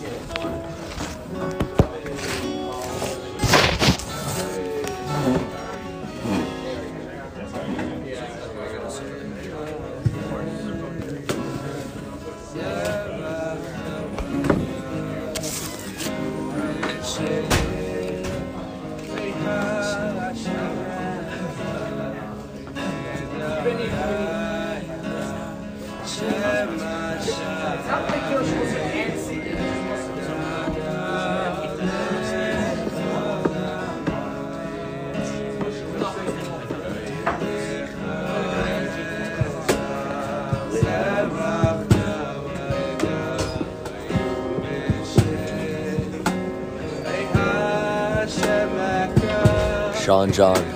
Sean John. Gorgeous.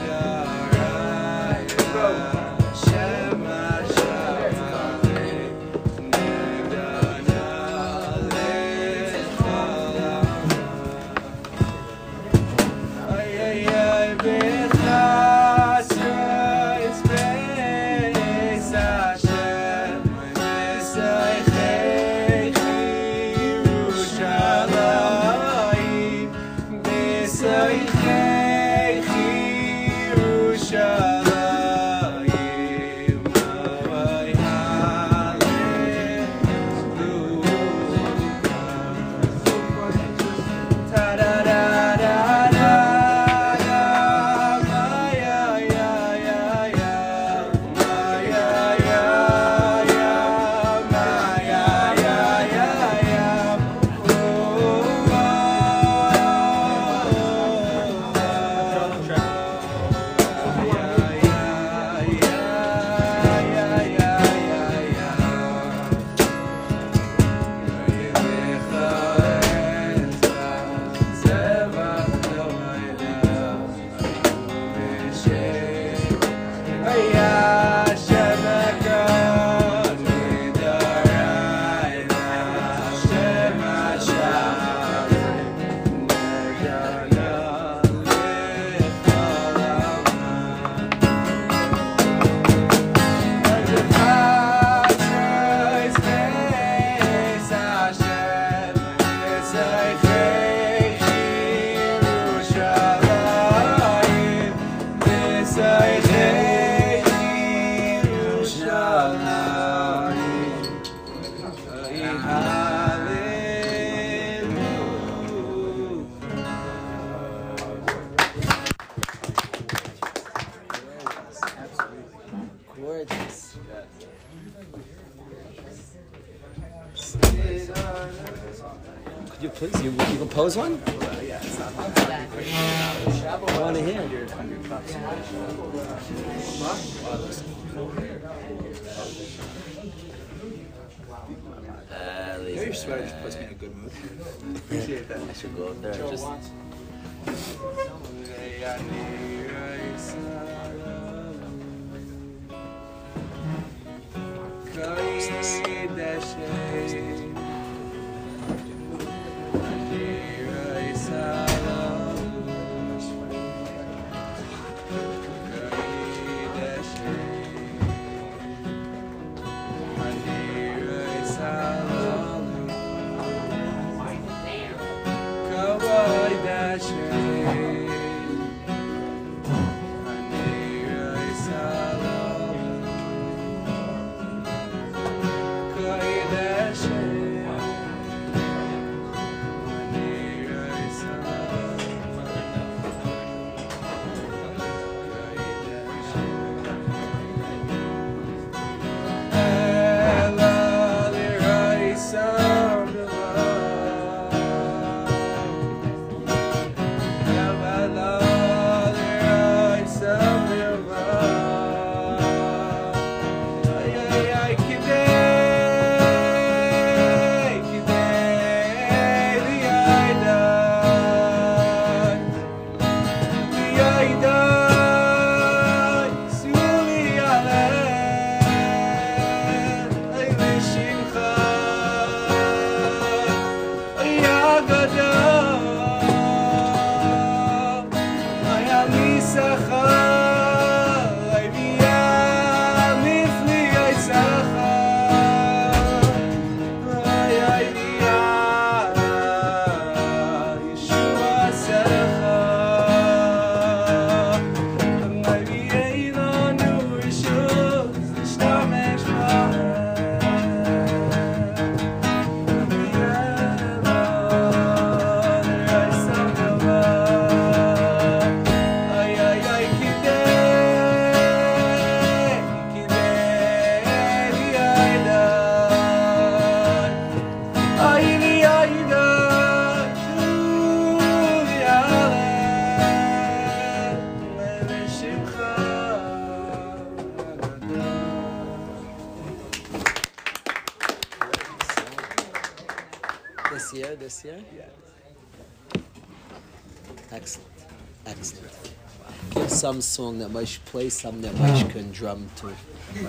Give some song that Moshe play, some that Moshe can drum to. Like,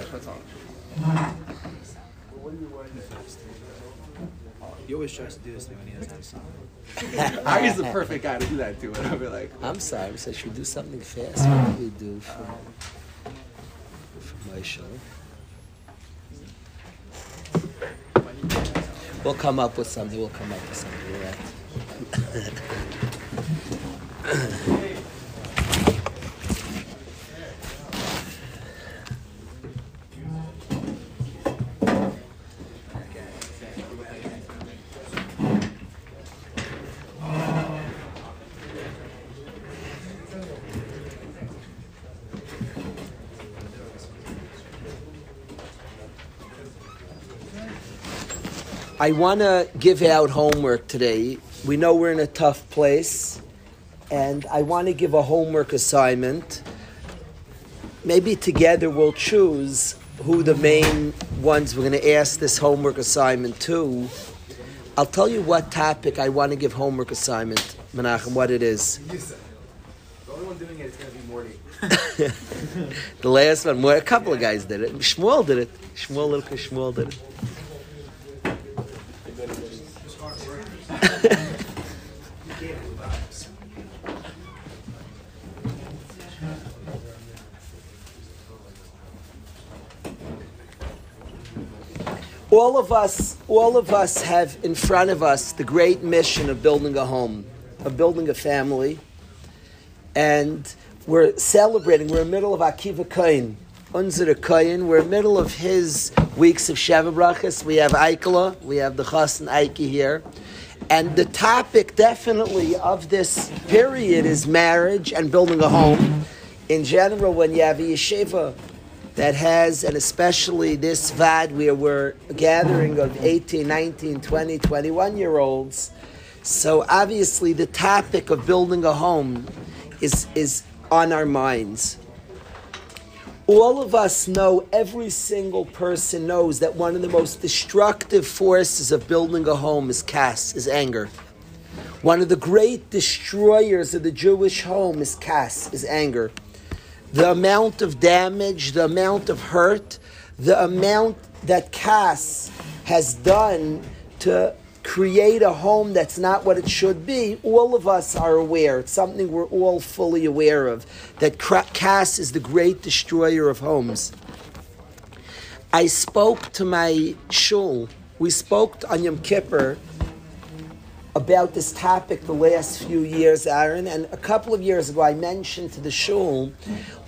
what's? You always tries to do this to me when he has that song. Ari's the perfect guy to do that to. And I'll be like, I'm sorry, I should we do something fast? Mm. What do we do for, for Moshe? We'll come up with something. We'll come up with something. All I want to give out homework today. We know we're in a tough place, and I want to give a homework assignment. Maybe together we'll choose who the main ones we're going to ask this homework assignment to. I'll tell you what topic I want to give homework assignment, Menachem, what it is. the only one doing it is going to be Morty. The last one, a couple of guys did it. Shmuel did it. Shmuel, little Shmuel did it. All of us all of us have in front of us the great mission of building a home of building a family. And we're celebrating we're in the middle of akiva kain unzer kain we're in the middle of his weeks of sheva brachas. We have aikala we have the chassan aiki here. And the topic definitely of this period is marriage and building a home. In general when you have a yeshiva that has, and especially this VAD where we're gathering of 18, 19, 20, 21 year olds. So obviously the topic of building a home is, is on our minds. All of us know, every single person knows that one of the most destructive forces of building a home is kas, is anger. One of the great destroyers of the Jewish home is kas, is anger the amount of damage, the amount of hurt, the amount that Cass has done to create a home that's not what it should be, all of us are aware. It's something we're all fully aware of. That Cass is the great destroyer of homes. I spoke to my shul. We spoke on Yom Kippur about this topic the last few years, Aaron, and a couple of years ago I mentioned to the shul,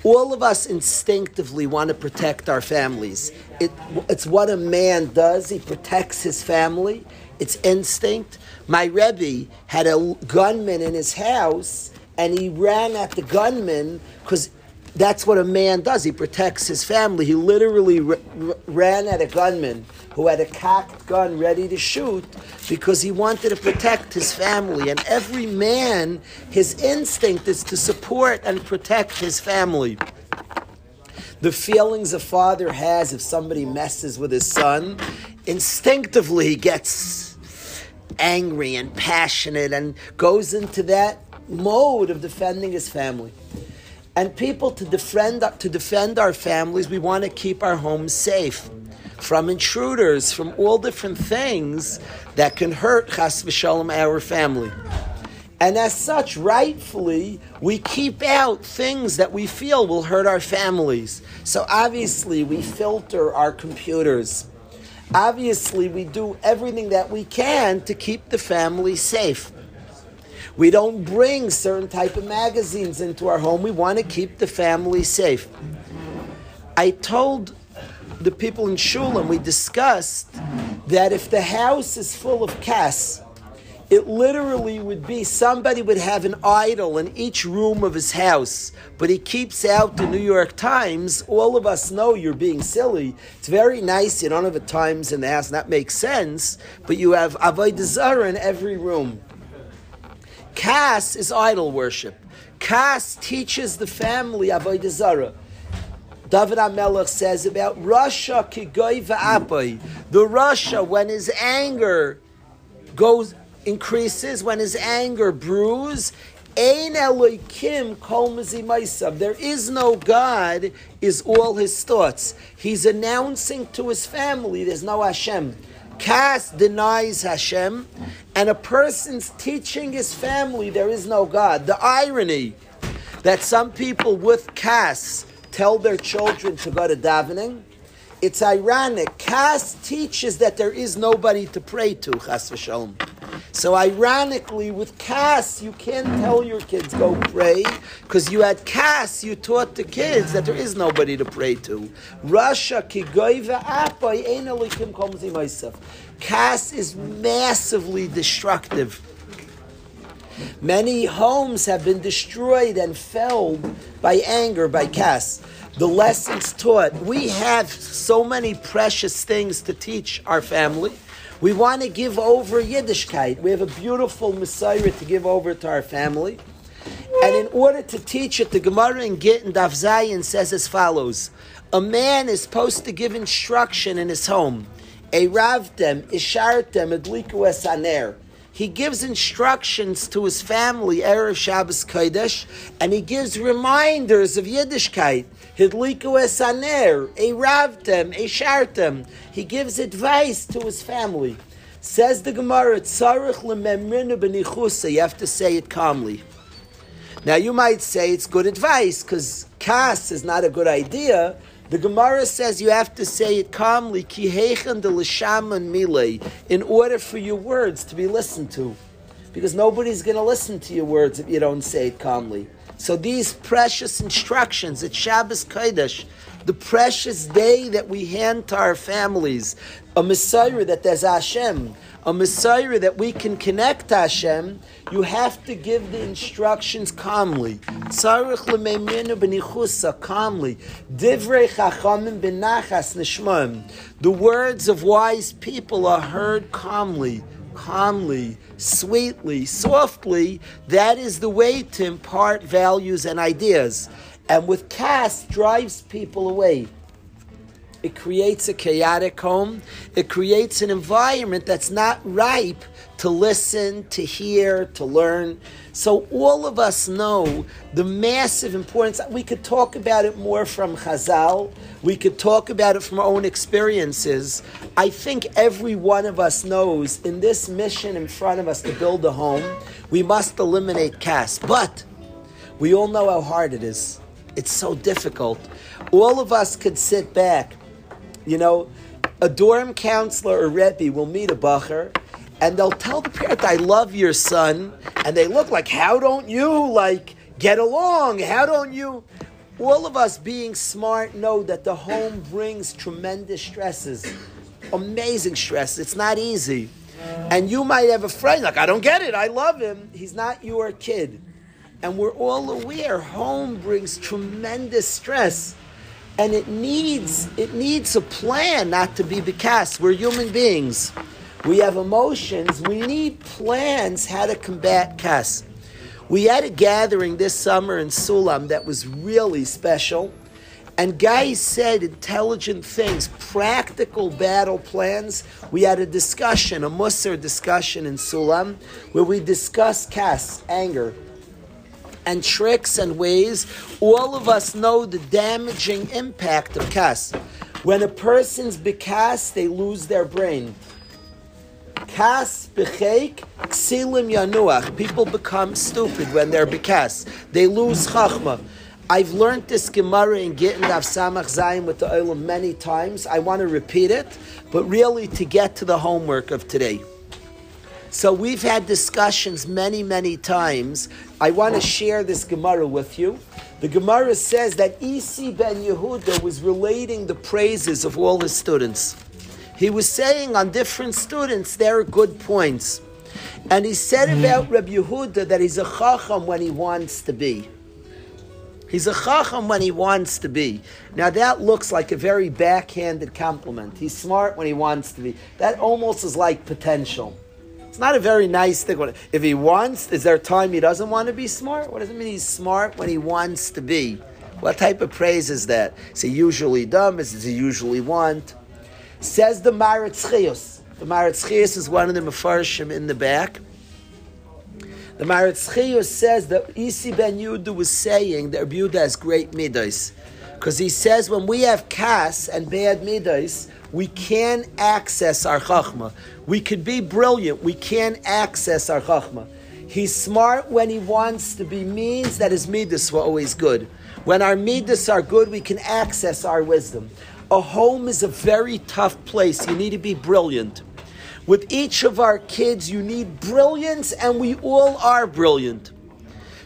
all of us instinctively want to protect our families. It, it's what a man does, he protects his family, it's instinct. My Rebbe had a gunman in his house, and he ran at the gunman because that's what a man does. He protects his family. He literally r- r- ran at a gunman who had a cocked gun ready to shoot because he wanted to protect his family. And every man, his instinct is to support and protect his family. The feelings a father has if somebody messes with his son, instinctively he gets angry and passionate and goes into that mode of defending his family. And people to defend to defend our families, we want to keep our homes safe from intruders, from all different things that can hurt chas v'shalom our family. And as such, rightfully, we keep out things that we feel will hurt our families. So obviously, we filter our computers. Obviously, we do everything that we can to keep the family safe. We don't bring certain type of magazines into our home. We want to keep the family safe. I told the people in Shulam, we discussed that if the house is full of cas, it literally would be somebody would have an idol in each room of his house, but he keeps out the New York Times. All of us know you're being silly. It's very nice you don't have a Times in the house, and that makes sense, but you have Avodah Zarah in every room. Kas is idol worship. Kas teaches the family Avodah Zarah. David HaMelech says about rasha kigoy va'apoy. The rasha, when his anger goes increases, when his anger brews, Ein Eloikim kol maisav. There is no God, is all his thoughts. He's announcing to his family, there's no Hashem. Kas denies Hashem, and a person's teaching his family there is no God. The irony that some people with Kas tell their children to go to davening, it's ironic. Kas teaches that there is nobody to pray to, Chas v'shalom. So ironically, with Kas, you can't tell your kids go pray because you had Kas. You taught the kids that there is nobody to pray to. Russia Kas is massively destructive. Many homes have been destroyed and felled by anger, by Kas the lessons taught. We have so many precious things to teach our family. We want to give over Yiddishkeit. We have a beautiful Messiah to give over to our family. And in order to teach it, the Gemara in Gittin Daf Zayin says as follows. A man is supposed to give instruction in his home. A ravdem, ishartem, adliku esaner. He gives instructions to his family, Erev Shabbos Kodesh, and he gives reminders of Yiddishkeit. Hidliku esaner, a ravtem, a shartem. He gives advice to his family. Says the Gemara, tzarich lememrinu benichusa. You have to say it calmly. Now you might say it's good advice because kas is not a good idea. The Gemara says you have to say it calmly, ki hechen de l'shaman mile, in order for your words to be listened to. Because nobody's going to listen to your words if you don't say it calmly. So these precious instructions at Shabbos Kodesh, the precious day that we hand to our families, a Messiah that there's Hashem, a Messiah that we can connect Hashem, you have to give the instructions calmly. Calmly. The words of wise people are heard calmly calmly, sweetly, softly, that is the way to impart values and ideas. And with Kas, drives people away. It creates a chaotic home. It creates an environment that's not ripe to listen, to hear, to learn. So all of us know the massive importance. We could talk about it more from Chazal. We could talk about it from our own experiences. I think every one of us knows in this mission in front of us to build a home, we must eliminate kas. But we all know how hard it is. It's so difficult. All of us could sit back. You know, a dorm counselor or Rebbe will meet a bacher and they'll tell the parent, I love your son, and they look like, how don't you like get along? How don't you? All of us being smart know that the home brings tremendous stresses, amazing stress. It's not easy. And you might have a friend like, I don't get it, I love him. He's not your kid. And we're all aware home brings tremendous stress. And it needs it needs a plan not to be because we're human beings. We have emotions. We need plans how to combat Kas. We had a gathering this summer in Sulam that was really special. And guys said intelligent things, practical battle plans. We had a discussion, a Musar discussion in Sulam, where we discussed Kas, anger, and tricks and ways. All of us know the damaging impact of Kas. When a person's bekas, they lose their brain. Kas b'cheik ksilim yanuach. People become stupid when they're bekas. They lose chachma. I've learned this Gemara in Gittin Daf Samach Zayin with the Olam many times. I want to repeat it, but really to get to the homework of today. So we've had discussions many, many times. I want to share this Gemara with you. The Gemara says that Isi ben Yehuda was relating the praises of all his students. He was saying on different students their good points. And he said hmm. about Rabbi Yehuda that he's a chacham when he wants to be. He's a chacham when he wants to be. Now that looks like a very backhanded compliment. He's smart when he wants to be. That almost is like potential. It's not a very nice thing. If he wants, is there a time he doesn't want to be smart? What does it mean he's smart when he wants to be? What type of praise is that? Is he usually dumb? Is he usually want? Says the Maritz The Maharatz Chayes is one of the Mefarshim in the back. The Maharatz Chayes says that Isi ben Yehuda was saying that Yehuda has great midas. Because he says when we have kas and bad midas, we can access our chachma. We could be brilliant, we can access our chachma. He's smart when he wants to be means that his midas were always good. When our midas are good, we can access our wisdom. A home is a very tough place. You need to be brilliant. With each of our kids, you need brilliance, and we all are brilliant.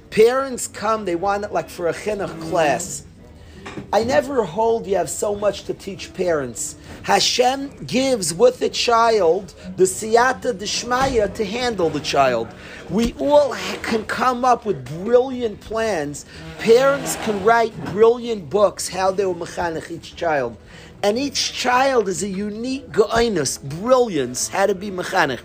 Parents come, they want it like for a chinuch class. I never hold you have so much to teach parents. Hashem gives with the child the siyata deshmaya to handle the child. We all can come up with brilliant plans. Parents can write brilliant books how they will mechanech each child. And each child is a unique goinus, brilliance, how to be mechanech.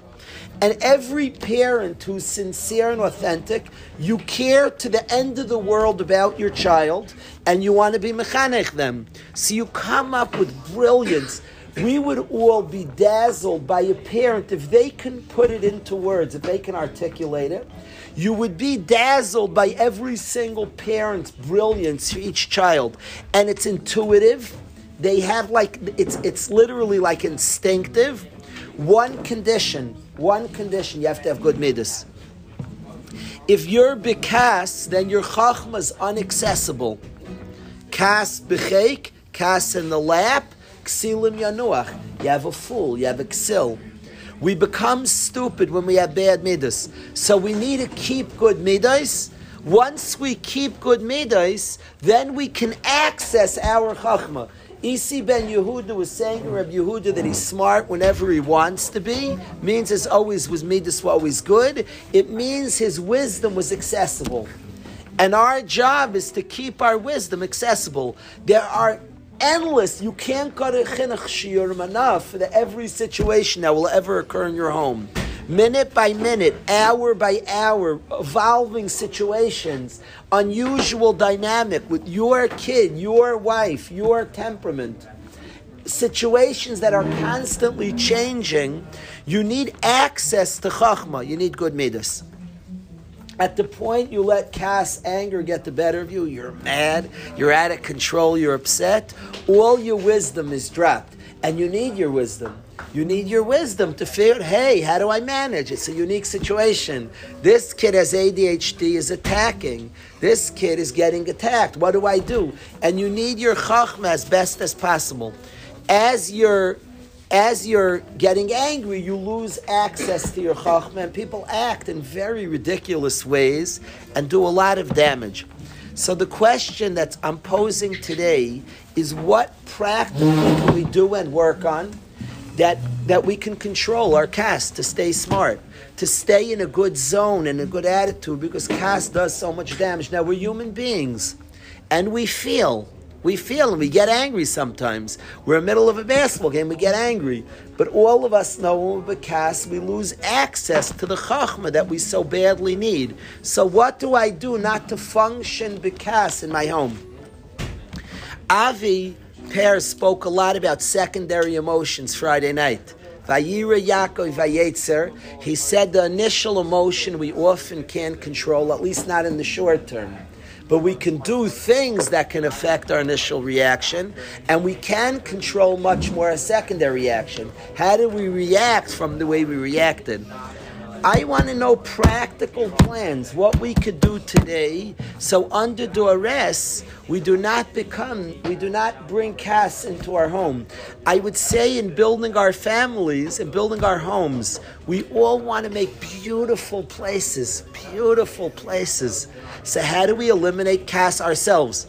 And every parent who's sincere and authentic, you care to the end of the world about your child, and you want to be mechanech them. So you come up with brilliance. We would all be dazzled by a parent if they can put it into words, if they can articulate it. You would be dazzled by every single parent's brilliance for each child. And it's intuitive. They have like, it's, it's literally like instinctive. One condition one condition, you have to have good midas. If you're bekas, then your chachma is unaccessible. Kas bechek, kas in the lap, ksilim yanuach. You have a fool, you have a ksil. We become stupid when we have bad midas. So we need to keep good midas. Once we keep good midas, then we can access our chachma. Isi ben Yehuda was saying to Rabbi Yehuda that he's smart whenever he wants to be. Means as always was midas always good. It means his wisdom was accessible. And our job is to keep our wisdom accessible. There are endless, you can't go to chinuch shiurim enough for every situation that will ever occur in your home minute by minute, hour by hour, evolving situations, unusual dynamic with your kid, your wife, your temperament, situations that are constantly changing, you need access to chachma. You need good midas. At the point you let kas anger get the better of you, you're mad, you're out of control, you're upset, all your wisdom is dropped. And you need your wisdom. You need your wisdom to figure, hey, how do I manage? It's a unique situation. This kid has ADHD, is attacking. This kid is getting attacked. What do I do? And you need your chachma as best as possible. As you're as you're getting angry, you lose access to your chachma, and people act in very ridiculous ways and do a lot of damage. So the question that I'm posing today is what practically can we do and work on that that we can control our kas to stay smart, to stay in a good zone and a good attitude because kas does so much damage. Now we're human beings and we feel. We feel and we get angry sometimes. We're in the middle of a basketball game, we get angry. But all of us know when we cast, we lose access to the chachma that we so badly need. So what do I do not to function bekas in my home? Avi Per spoke a lot about secondary emotions Friday night. Vayira Yaakov Vayetzer, he said the initial emotion we often can't control, at least not in the short term. But we can do things that can affect our initial reaction, and we can control much more a secondary reaction. How do we react from the way we reacted? I want to know practical plans, what we could do today, so under duress we do not become, we do not bring cas into our home. I would say in building our families and building our homes, we all want to make beautiful places, beautiful places. So how do we eliminate cas ourselves?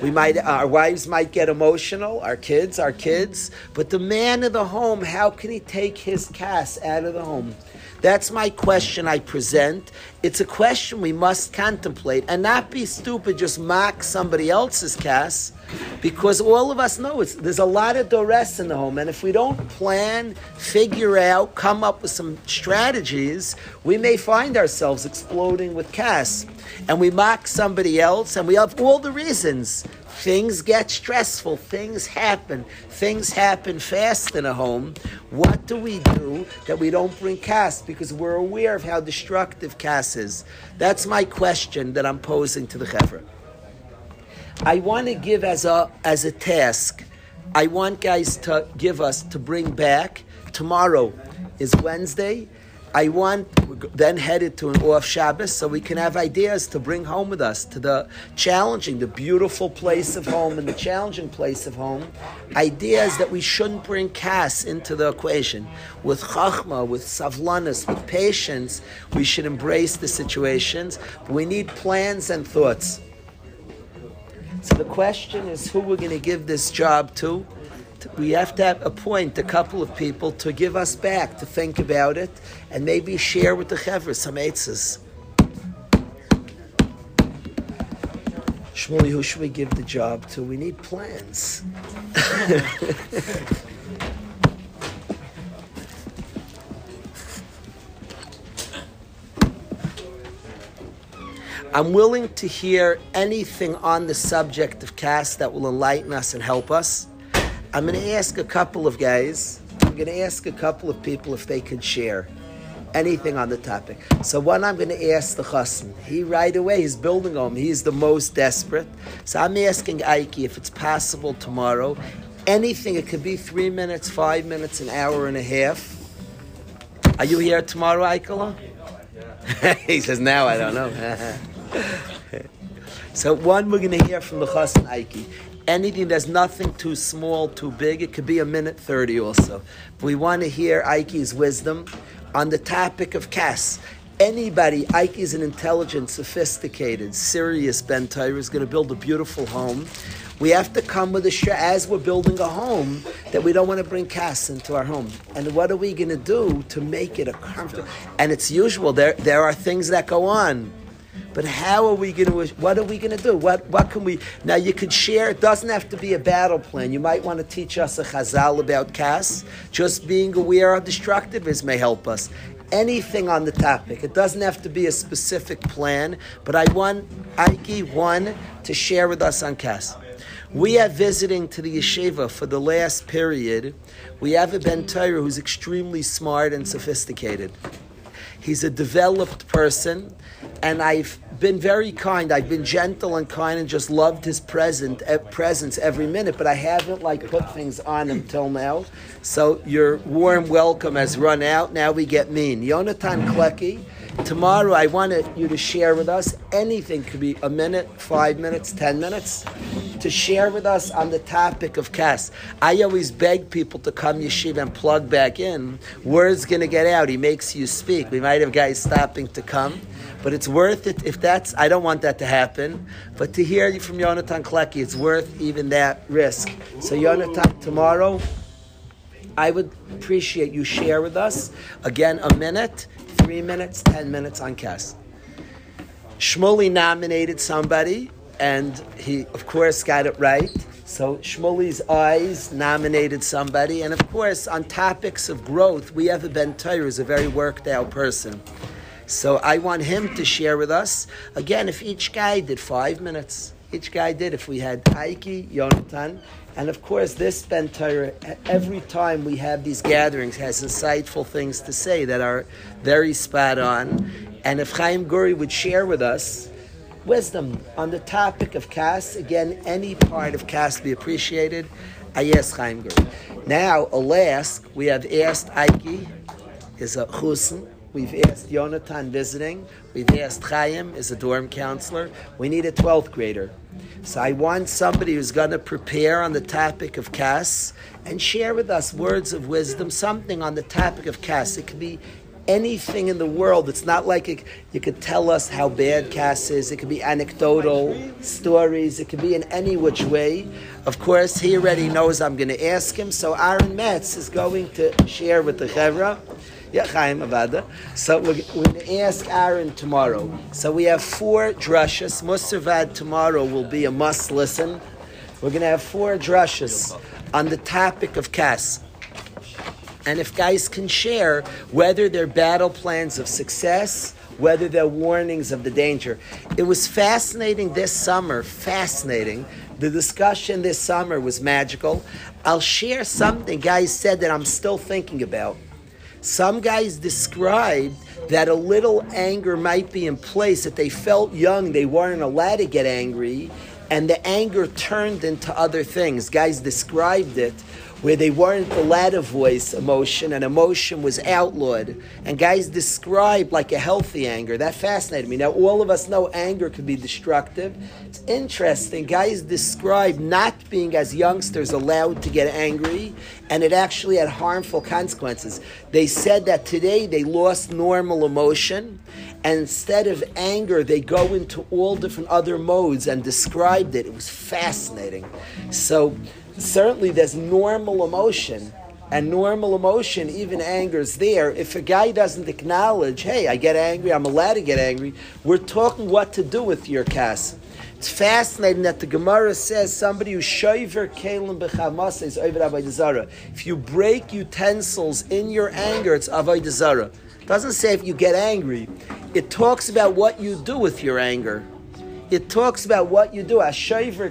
We might, our wives might get emotional, our kids, our kids, but the man of the home, how can he take his kas out of the home? That's my question I present. It's a question we must contemplate and not be stupid, just mock somebody else's kas, Because all of us know it's, there's a lot of duress in the home, and if we don't plan, figure out, come up with some strategies, we may find ourselves exploding with cas. And we mock somebody else, and we have all the reasons. Things get stressful, things happen, things happen fast in a home. What do we do that we don't bring cas? Because we're aware of how destructive cas is. That's my question that I'm posing to the Chevra. I want to give as a as a task. I want guys to give us to bring back tomorrow is Wednesday. I want then headed to an off Shabbos so we can have ideas to bring home with us to the challenging, the beautiful place of home and the challenging place of home. Ideas that we shouldn't bring cas into the equation. With chachma, with savlanis, with patience, we should embrace the situations. But we need plans and thoughts. So the question is who we're going to give this job to. We have to appoint a couple of people to give us back, to think about it, and maybe share with the chevra some eitzes. Shmuley, who should we give the job to? We need plans. I'm willing to hear anything on the subject of cas that will enlighten us and help us. I'm going to ask a couple of guys, I'm going to ask a couple of people if they can share anything on the topic. So one I'm going to ask the chassan. He right away is building home. He's the most desperate. So I'm asking Ike if it's possible tomorrow. Anything. It could be three minutes, five minutes, an hour and a half. Are you here tomorrow, Aikala? he says, now I don't know. so one we're going to hear from the chassan Aiki. Anything that's nothing too small, too big, it could be a minute 30 also. We want to hear Aiki's wisdom on the topic of cas. Anybody, Ike is an intelligent, sophisticated, serious Ben is going to build a beautiful home. We have to come with a share as we're building a home that we don't want to bring cas into our home. And what are we going to do to make it a comfortable? And it's usual. There, there are things that go on. But how are we going to? What are we going to do? What what can we? Now you could share. It doesn't have to be a battle plan. You might want to teach us a chazal about cas. Just being aware of destructiveness may help us. Anything on the topic. It doesn't have to be a specific plan. But I want Ike one to share with us on cas. We are visiting to the yeshiva for the last period. We have a Ben Torah who's extremely smart and sophisticated. He's a developed person, and I've been very kind. I've been gentle and kind, and just loved his present eh, presence every minute. But I haven't like put things on him till now. So your warm welcome has run out. Now we get mean. Yonatan Kleki. Tomorrow, I want you to share with us anything. Could be a minute, five minutes, ten minutes, to share with us on the topic of cas. I always beg people to come yeshiva and plug back in. Word's going to get out. He makes you speak. We might have guys stopping to come, but it's worth it. If that's, I don't want that to happen. But to hear you from Yonatan Kleki, it's worth even that risk. So Yonatan, tomorrow. I would appreciate you share with us again a minute three minutes, ten minutes on Kes. Shmuley nominated somebody, and he, of course, got it right. So Shmuley's eyes nominated somebody, and of course, on topics of growth, we have a Ben Torah, is a very worked out person. So I want him to share with us. Again, if each guy did five minutes, each guy did. If we had Taiki, Yonatan, and of course, this Ben Torah, every time we have these gatherings, has insightful things to say that are very spot on. And if Chaim Guri would share with us wisdom on the topic of cas, again, any part of cas be appreciated. I ask Chaim Guri. Now, alas, we have asked Aiki, is a Chusin. We've asked Yonatan visiting. We've asked Chaim, is a dorm counselor. We need a 12th grader. So I want somebody who's going to prepare on the topic of cas and share with us words of wisdom, something on the topic of cas. It could be anything in the world. It's not like it, you could tell us how bad cas is. It could be anecdotal stories. It could be in any which way. Of course, he already knows I'm going to ask him. So Aaron Metz is going to share with the Chevra. Yeah, Chaim Avada. So we're, going to ask Aaron tomorrow. So we have four drushes. Musarvad tomorrow will be a must listen. We're going to have four drushes on the topic of Kas. And if guys can share whether they're battle plans of success, whether they're warnings of the danger. It was fascinating this summer, fascinating. The discussion this summer was magical. I'll share something guys said that I'm still thinking about. Some guys described that a little anger might be in place, that they felt young, they weren't allowed to get angry, and the anger turned into other things. Guys described it where they weren't allowed to voice emotion and emotion was outlawed. And guys described like a healthy anger. That fascinated me. Now, all of us know anger can be destructive. It's interesting. Guys describe not being, as youngsters, allowed to get angry, and it actually had harmful consequences. They said that today they lost normal emotion, and instead of anger, they go into all different other modes and described it. It was fascinating. So, certainly there's normal emotion. And normal emotion, even anger, is there. If a guy doesn't acknowledge, hey, I get angry, I'm allowed to get angry, we're talking what to do with your kas. It's fascinating that the Gemara says somebody who shoiver kalim b'chamas is over zara. If you break utensils in your anger, it's avodah. It doesn't say if you get angry. It talks about what you do with your anger it talks about what you do. Ashoiver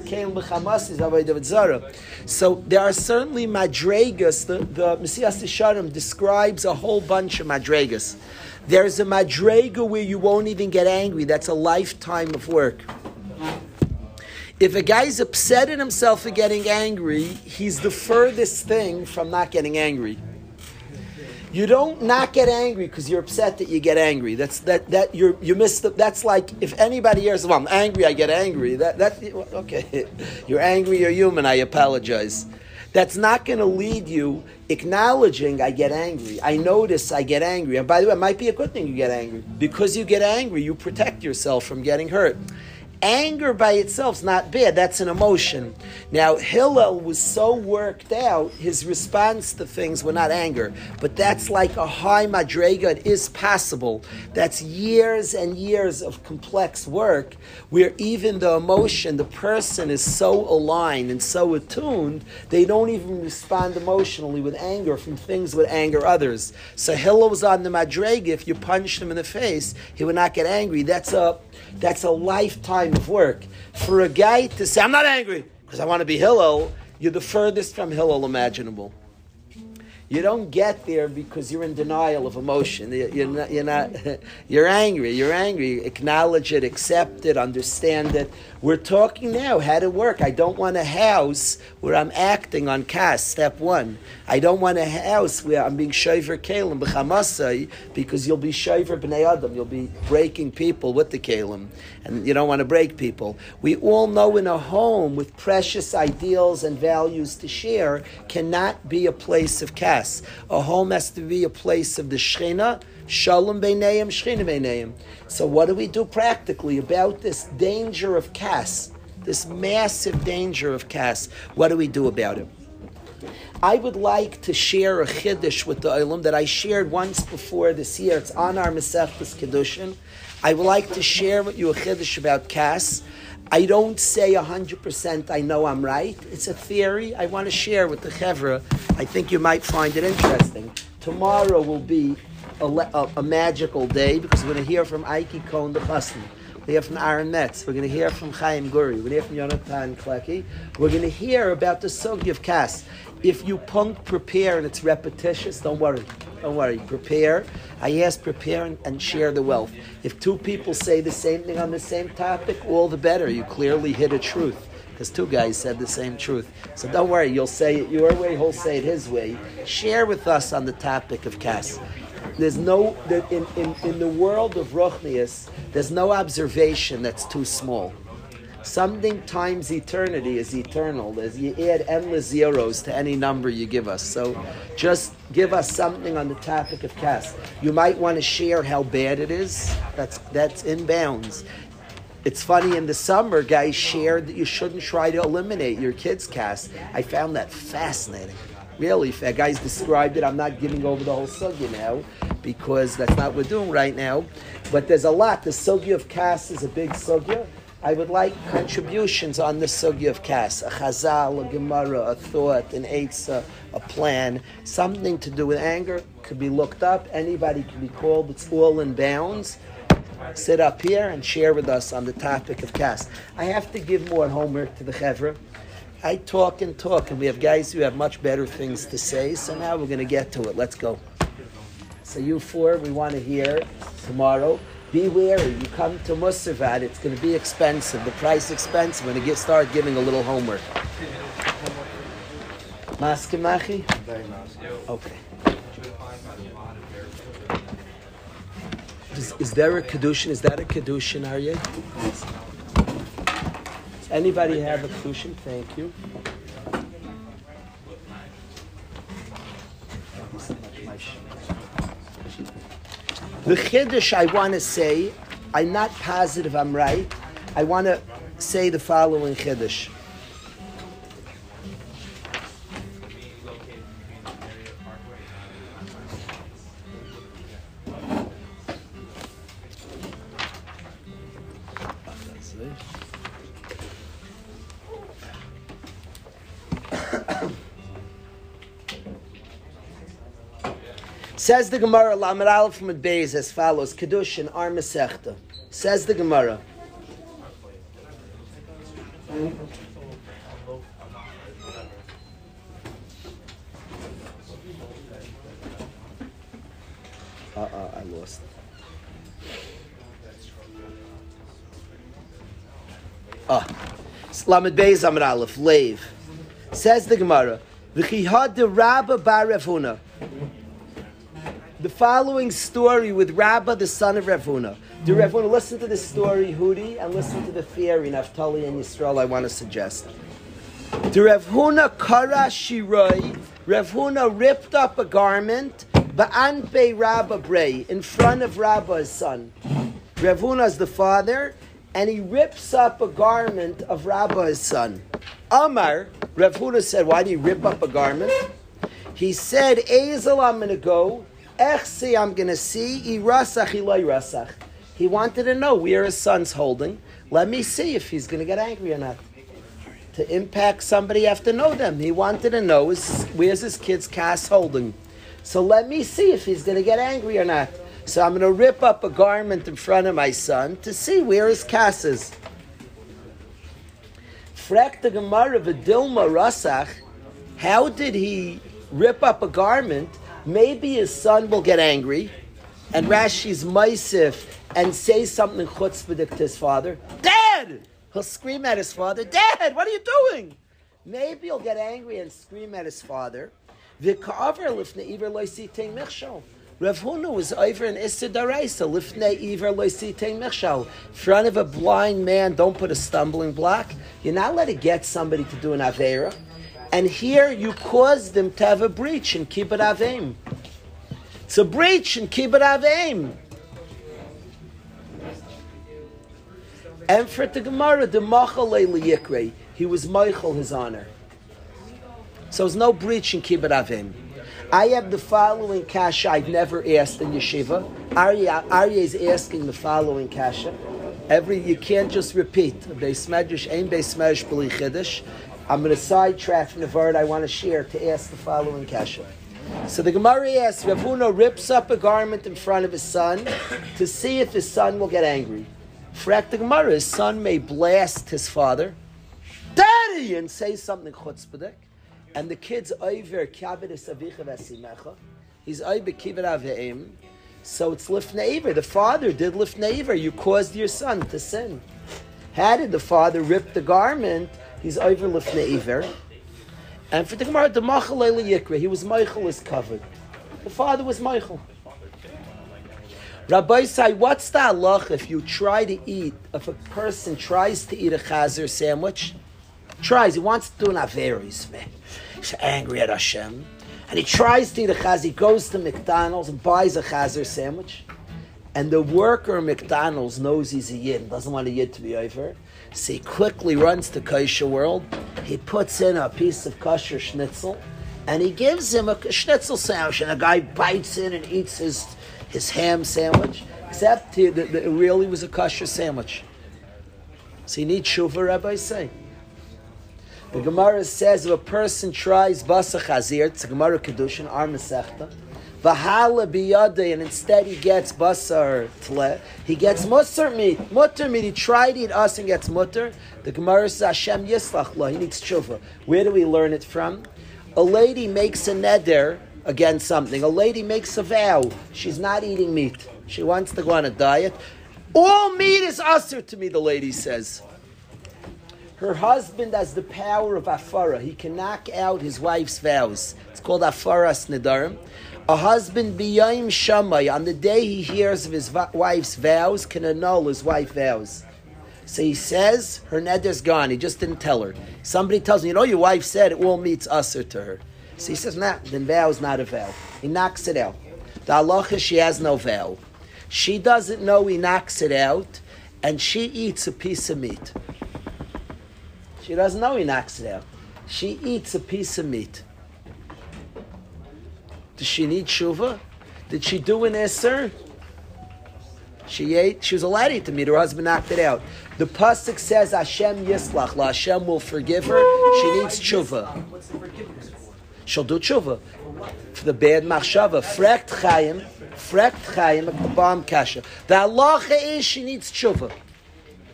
zara. So there are certainly madregas. The the Mesilas Yesharim describes a whole bunch of madregas. There's a madrega where you won't even get angry. That's a lifetime of work. If a guy's upset at himself for getting angry, he's the furthest thing from not getting angry. You don't not get angry because you're upset that you get angry. That's that that you you miss the. That's like if anybody hears, "Well, I'm angry, I get angry." That that okay, you're angry, you're human. I apologize. That's not going to lead you acknowledging I get angry. I notice I get angry. And by the way, it might be a good thing you get angry because you get angry. You protect yourself from getting hurt. Anger by itself is not bad. That's an emotion. Now, Hillel was so worked out, his response to things were not anger. But that's like a high madrega. It is possible. That's years and years of complex work where even the emotion, the person is so aligned and so attuned, they don't even respond emotionally with anger from things that anger others. So Hillel was on the madrega. If you punched him in the face, he would not get angry. That's a that's a lifetime of work. For a guy to say, I'm not angry because I want to be Hillel, you're the furthest from Hillel imaginable. You don't get there because you're in denial of emotion. You're not, you're, not, you're angry. You're angry. Acknowledge it, accept it, understand it. We're talking now how to work. I don't want a house where I'm acting on kas, step one. I don't want a house where I'm being shoiver kalim b'chamasai because you'll be shoiver b'nei adam. You'll be breaking people with the kalim, and you don't want to break people. We all know in a home with precious ideals and values to share cannot be a place of A home has to be a place of the shechina, Shalom beineim, shchina beineim. So what do we do practically about this danger of kas? This massive danger of kas. What do we do about it? I would like to share a chiddush with the Olam that I shared once before this year. It's on our Masechtas Kedushin. I would like to share with you a chiddush about kas. I don't say 100% I know I'm right. It's a theory I want to share with the Chevra. I think you might find it interesting. Tomorrow will be a, a, a, magical day because we're going to hear from Aiki Cohn the Chasna. We hear from Aaron Metz. We're going to hear from Chaim Guri. We're going to hear from Yonatan Kleki. We're going to hear about the Sugi of Kas. If you punk prepare and it's repetitious, don't worry. Don't worry. Prepare. I ask prepare and, and share the wealth. If two people say the same thing on the same topic, all the better. You clearly hit a truth because two guys said the same truth. So don't worry, you'll say it your way, he'll say it his way. Share with us on the topic of Kas. There's no, in, in, in the world of Ruchnius, there's no observation that's too small. Something times eternity is eternal. There's, you add endless zeros to any number you give us. So just give us something on the topic of kas. You might want to share how bad it is. That's, that's in bounds. It's funny in the summer, guys shared that you shouldn't try to eliminate your kids' kas. I found that fascinating. Really, a guy's described it, I'm not giving over the whole sugya now because that's not what we're doing right now. But there's a lot. The sugya of kas is a big sugya. I would like contributions on the sugi of Kas, a chazal, a gemara, a thought, an eitzah, a plan, something to do with anger could be looked up. Anybody can be called. It's all in bounds. Sit up here and share with us on the topic of Kas. I have to give more homework to the chevra. I talk and talk, and we have guys who have much better things to say. So now we're going to get to it. Let's go. So you four, we want to hear tomorrow be wary. You come to Musarvat, it's going to be expensive. The price expensive. We're going to get, start giving a little homework. Maskimachi? Very. Okay. Is, is there a Kedushin? Is that a Kedushin, Aryeh? Anybody have a Kedushin? Thank you. The Chiddush I want to say, I'm not positive I'm right. I want to say the following Chiddush. Says the Gemara, Lamed Aleph from Beis as follows: Kedushin Ar Masechta. Says the Gemara. Uh, uh, I lost. Ah, Lamed Beis Amar Aleph Leiv. Says the Gemara, V'chihad de Rabba Bar Rav. The following story with Rabba, the son of Ravuna. Do Rav Huna listen to this story, Hudi, and listen to the theory, Naphtali and Yisrael, I want to suggest. Do Rav Huna kara shiroi, Rav Huna ripped up a garment, ba'anpe Rabba brei, in front of Rabba's son. Rav Huna is the father, and he rips up a garment of Rabba's son. Amar, Rav Huna said, why do you rip up a garment? He said, Ezel, I'm going to go. Echsi, I'm going to see. Irasach, ilay rasach. He wanted to know where his son's holding. Let me see if he's going to get angry or not. To impact somebody, you have to know them. He wanted to know is, where's his kid's cast holding. So let me see if he's going to get angry or not. So I'm going to rip up a garment in front of my son to see where his cast is. Frek the Gemara of Dilma Rasach, how did he rip up a garment? Maybe his son will get angry, and Rashi's Maisif and say something chutzpahdik to his father. Dad! He'll scream at his father, Dad, what are you doing? Maybe he'll get angry and scream at his father. Rav Huna was over in Issa Daraisa, lifnei iver loisiteng michshol. Front of a blind man, don't put a stumbling block. You're not to get somebody to do an avera. And here you cause them to have a breach in Kibbut Avim. It's a breach in Kibbut Avim. And for the Gemara, the Machalei Yikre, he was Michael his honor. So there's no breach in Kibbut Avim. I have the following kasha I've never asked in yeshiva. Arya, is asking the following kasha. Every you can't just repeat. Beis medrash, ain beis medrash b'li chiddush. I'm going to sidetrack from the word I want to share to ask the following kasha. So the Gemara asks, Rav rips up a garment in front of his son to see if his son will get angry. Frak the Gemara, his son may blast his father, Daddy, and say something chutzpahdik. And the kid's over kavidus avicha. He's over kibbut aveim. So it's lifneiver. The father did lifneiver. You caused your son to sin. How did the father rip the garment? He's over lifneiver. And for the Gemara, the Machal Yikra, he was Michael is covered. The father was Michael. Rabbi say, what's the halach if you try to eat, if a person tries to eat a chazer sandwich, tries, he wants to do an averis, man. He's angry at Hashem. And he tries to eat a chazer, he goes to McDonald's and buys a chazer sandwich. And the worker at McDonald's knows he's a yid, doesn't want a yid to be over. So he quickly runs to Kosher World. He puts in a piece of kosher schnitzel, and he gives him a schnitzel sandwich. And the guy bites in and eats his his ham sandwich, except he, the, the, it really was a kosher sandwich. So you need tshuva, Rabbi say. The Gemara says if a person tries basa chazir, it's a Gemara kedushin, mesechta, v'hala biyade, and instead he gets basar tle, he gets mutter meat. Mutter meat. He tried to eat us and gets mutter. The Gemara says Hashem yislach la. He needs tshuva. Where do we learn it from? A lady makes a neder against something. A lady makes a vow. She's not eating meat. She wants to go on a diet. All meat is usher to me, the lady says. Her husband has the power of afara. He can knock out his wife's vows. It's called afaras nedarim. A husband biyayim shamay on the day he hears of his wife's vows can annul his wife's vows. So he says her neder's gone. He just didn't tell her. Somebody tells him, you know, your wife said it all meets usher to her. So he says, nah, then vow is not a vow. He knocks it out. The halacha, she has no vow. She doesn't know he knocks it out, and she eats a piece of meat. She doesn't know he knocks it out. She eats a piece of meat. Does she need shuva? Did she do an isser? She ate. She was allowed to eat the meat. Her husband knocked it out. The pasuk says Hashem yislach. La Hashem will forgive her. She needs tshuva. She'll do tshuva for the bad machshava. Frekt chayim, frekt chayim, bomb kasha. The halacha is she needs tshuva.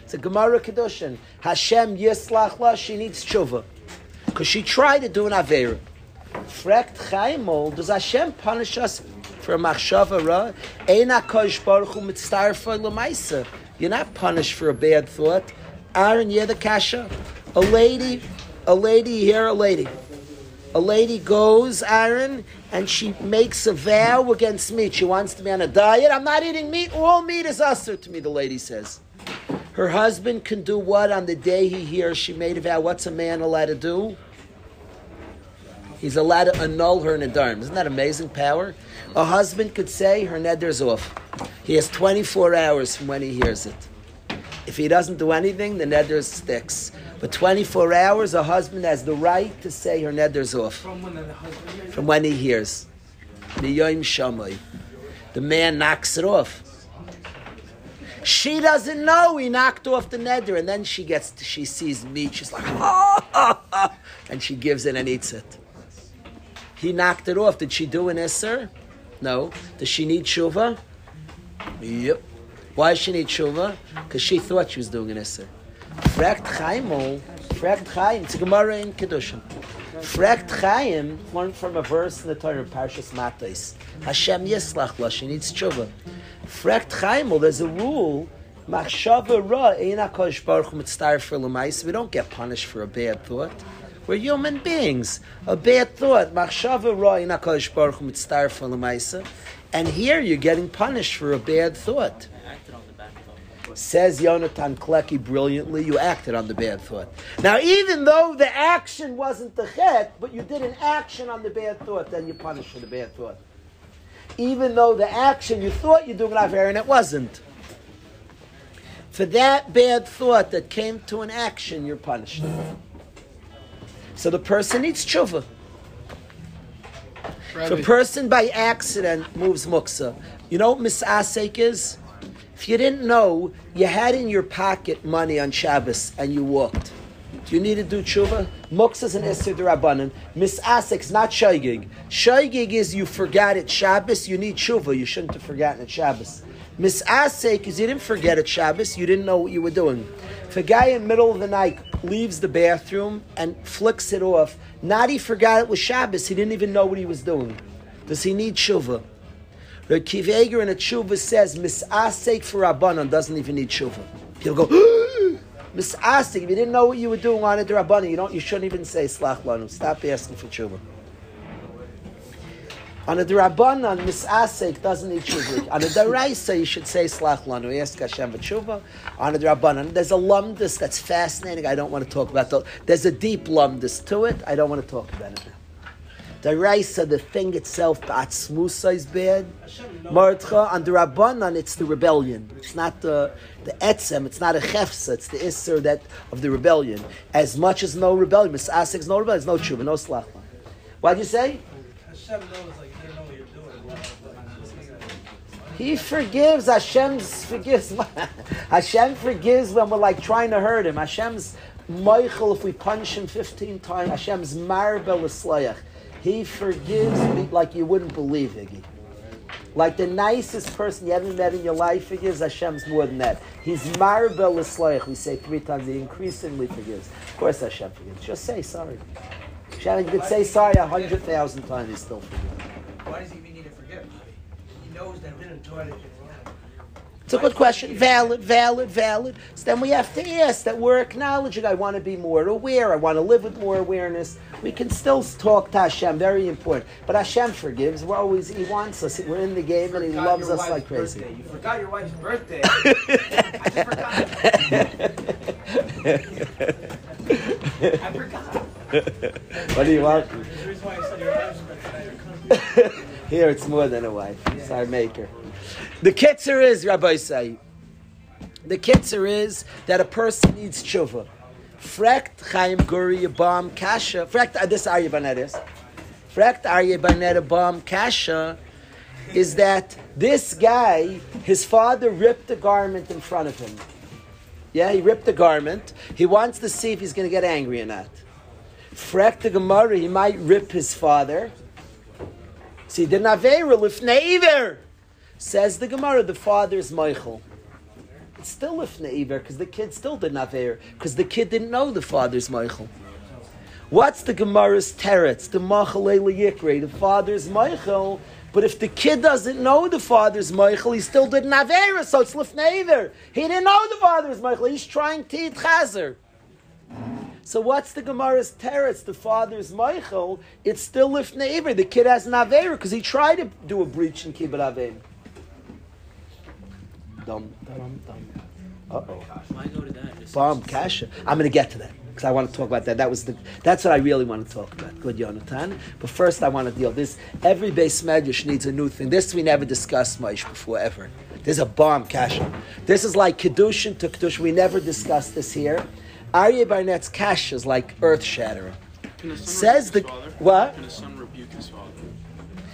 It's a Gemara Kedushin. Hashem yislach la, she needs tshuva. Because she tried to do an Avera. Frekt Chaimol, does Hashem punish us for a machshava ra? Ein HaKosh Baruch Hu mitztarfa l'maisa. You're not punished for a bad thought. Aaron, you're the kasha. A lady, a lady here, a lady. A lady goes, Aaron, and she makes a vow against meat. She wants to be on a diet. I'm not eating meat. All meat is usher to me, the lady says. Her husband can do what on the day he hears she made a vow? What's a man allowed to do? He's allowed to annul her nedarim. Isn't that amazing power? A husband could say her neder's off. He has 24 hours from when he hears it. If he doesn't do anything, the neder sticks. But 24 hours, a husband has the right to say her neder's off. From when, the husband hears. from when he hears. The man knocks it off. She doesn't know he knocked off the neder, and then she gets, to, she sees meat. She's like, ah, and she gives it and eats it. He knocked it off. Did she do an isser? No. Does she need shuva? Yep. Why does she need shuva? Because she thought she was doing an isser. Fragt Chaimol, Fragt Chaim, it's a Gemara in Kedushin. Fragt Chaim learned from a verse in the Torah, Parshas Matos. Hashem Yislach La, she needs tshuva. Frekt Chaimel, there's a rule. We don't get punished for a bad thought. We're human beings. A bad thought. Machshava Baruch. And here you're getting punished for a bad thought. Says Yonatan Kleki brilliantly, you acted on the bad thought. Now, even though the action wasn't the chet, but you did an action on the bad thought, then you're punished for the bad thought even though the action you thought you're doing an and it wasn't. For that bad thought that came to an action, you're punished. So the person needs tshuva. If a person by accident moves muksa, you know what misasek is? If you didn't know, you had in your pocket money on Shabbos and you walked. Do you need to do tshuva? Muksa is an Esther Durabanan. Misasek's not Shaygig. Shaygig is you forgot it Shabbos, you need tshuva. You shouldn't have forgotten it Shabbos. Misasek is you didn't forget it Shabbos, you didn't know what you were doing. If a guy in the middle of the night leaves the bathroom and flicks it off, not he forgot it was Shabbos, he didn't even know what he was doing. Does he need tshuva? The Kiveger in a tshuva says, Misasek for Rabbanon doesn't even need tshuva. He'll go, Misasik, if you didn't know what you were doing on a Rabbanim, you don't you shouldn't even say Slach Lanu. Stop asking for tshuva. On a Rabbanan, Misasik doesn't need tshuva. On a Daraisa, you should say Slach Lanu. Ask Hashem for tshuva. On a Rabbanan, there's a lumdus that's fascinating. I don't want to talk about that. There's a deep lumdus to it. I don't want to talk about it now. The Raisa, the thing itself, the Atzmusa is bad. Martcha, on the Rabbanan, it's the rebellion. It's not the, the Etzem, it's not a Chefsa, it's the Isser that, of the rebellion. As much as no rebellion, Misasik is no rebellion, it's no Tshuva, no Slachma. What'd you say? Hashem knows, like, you know what you're doing. He forgives. Hashem forgives. Hashem forgives when we're like trying to hurt him. Hashem's Michael, if we punch him 15 times, Hashem's Marbel Islayach. He forgives me like you wouldn't believe, Iggy. Like the nicest person you ever met in your life forgives, Hashem's more than that. He's Marbel Islayach. We say three times, he increasingly forgives. Of course, Hashem forgives. Just say sorry. Hashem, you could say sorry a hundred thousand times, he still forgives. Why does he even need to forgive? He knows that we didn't do it. It's a good question. Valid, valid, valid. So then we have to ask that we're acknowledging I want to be more aware, I want to live with more awareness. We can still talk to Hashem, very important. But Hashem forgives. We're always, He wants us. We're in the game and He loves us like crazy. birthday. You forgot your wife's birthday. I just forgot. I forgot. what do you want? There's a reason why I said your wife's birthday. Here it's more than a wife. It's our maker. The kitzer is, Rabbi say, the kitzer is that a person needs tshuva. Frekt Chaim Guri Yabam Kasha. Frekt, uh, this Arya Banet is. Frekt Arya Banet Abam Kasha is that this guy, his father ripped the garment in front of him. Yeah, he ripped the garment. He wants to see if he's going to get angry or not. Frekt the Gemara, he might rip his father. See, the Navera Lifnei Iver says the Gemara, the father is Michael. It's still Lifnei Iver because the kid still did Naver because the kid didn't know the father's Michael. What's the Gemara's teretz? The Machalei Yikre, the father's Michael. But if the kid doesn't know the father's Michael, he still did Naver, so it's Lifnei Iver. He didn't know the father's Michael. He's trying to eat Chazer. So what's the Gemara's teretz? The father's Michael. It's still lifnei. The kid has naveir because he tried to do a breach in kibbut avim. Dum dum dum. Uh oh. That? Bomb kasha. I'm going to get to that because I want to talk about that. That was the. That's what I really want to talk about. Good Yonatan. But first, I want to deal this. Every base medrash needs a new thing. This we never discussed much before ever. There's a bomb kasha. This is like kedushin to kedushin. We never discussed this here. Aryeh Barnett's cash is like earth shattering. Can a son Says the- what? Can a son rebuke his father?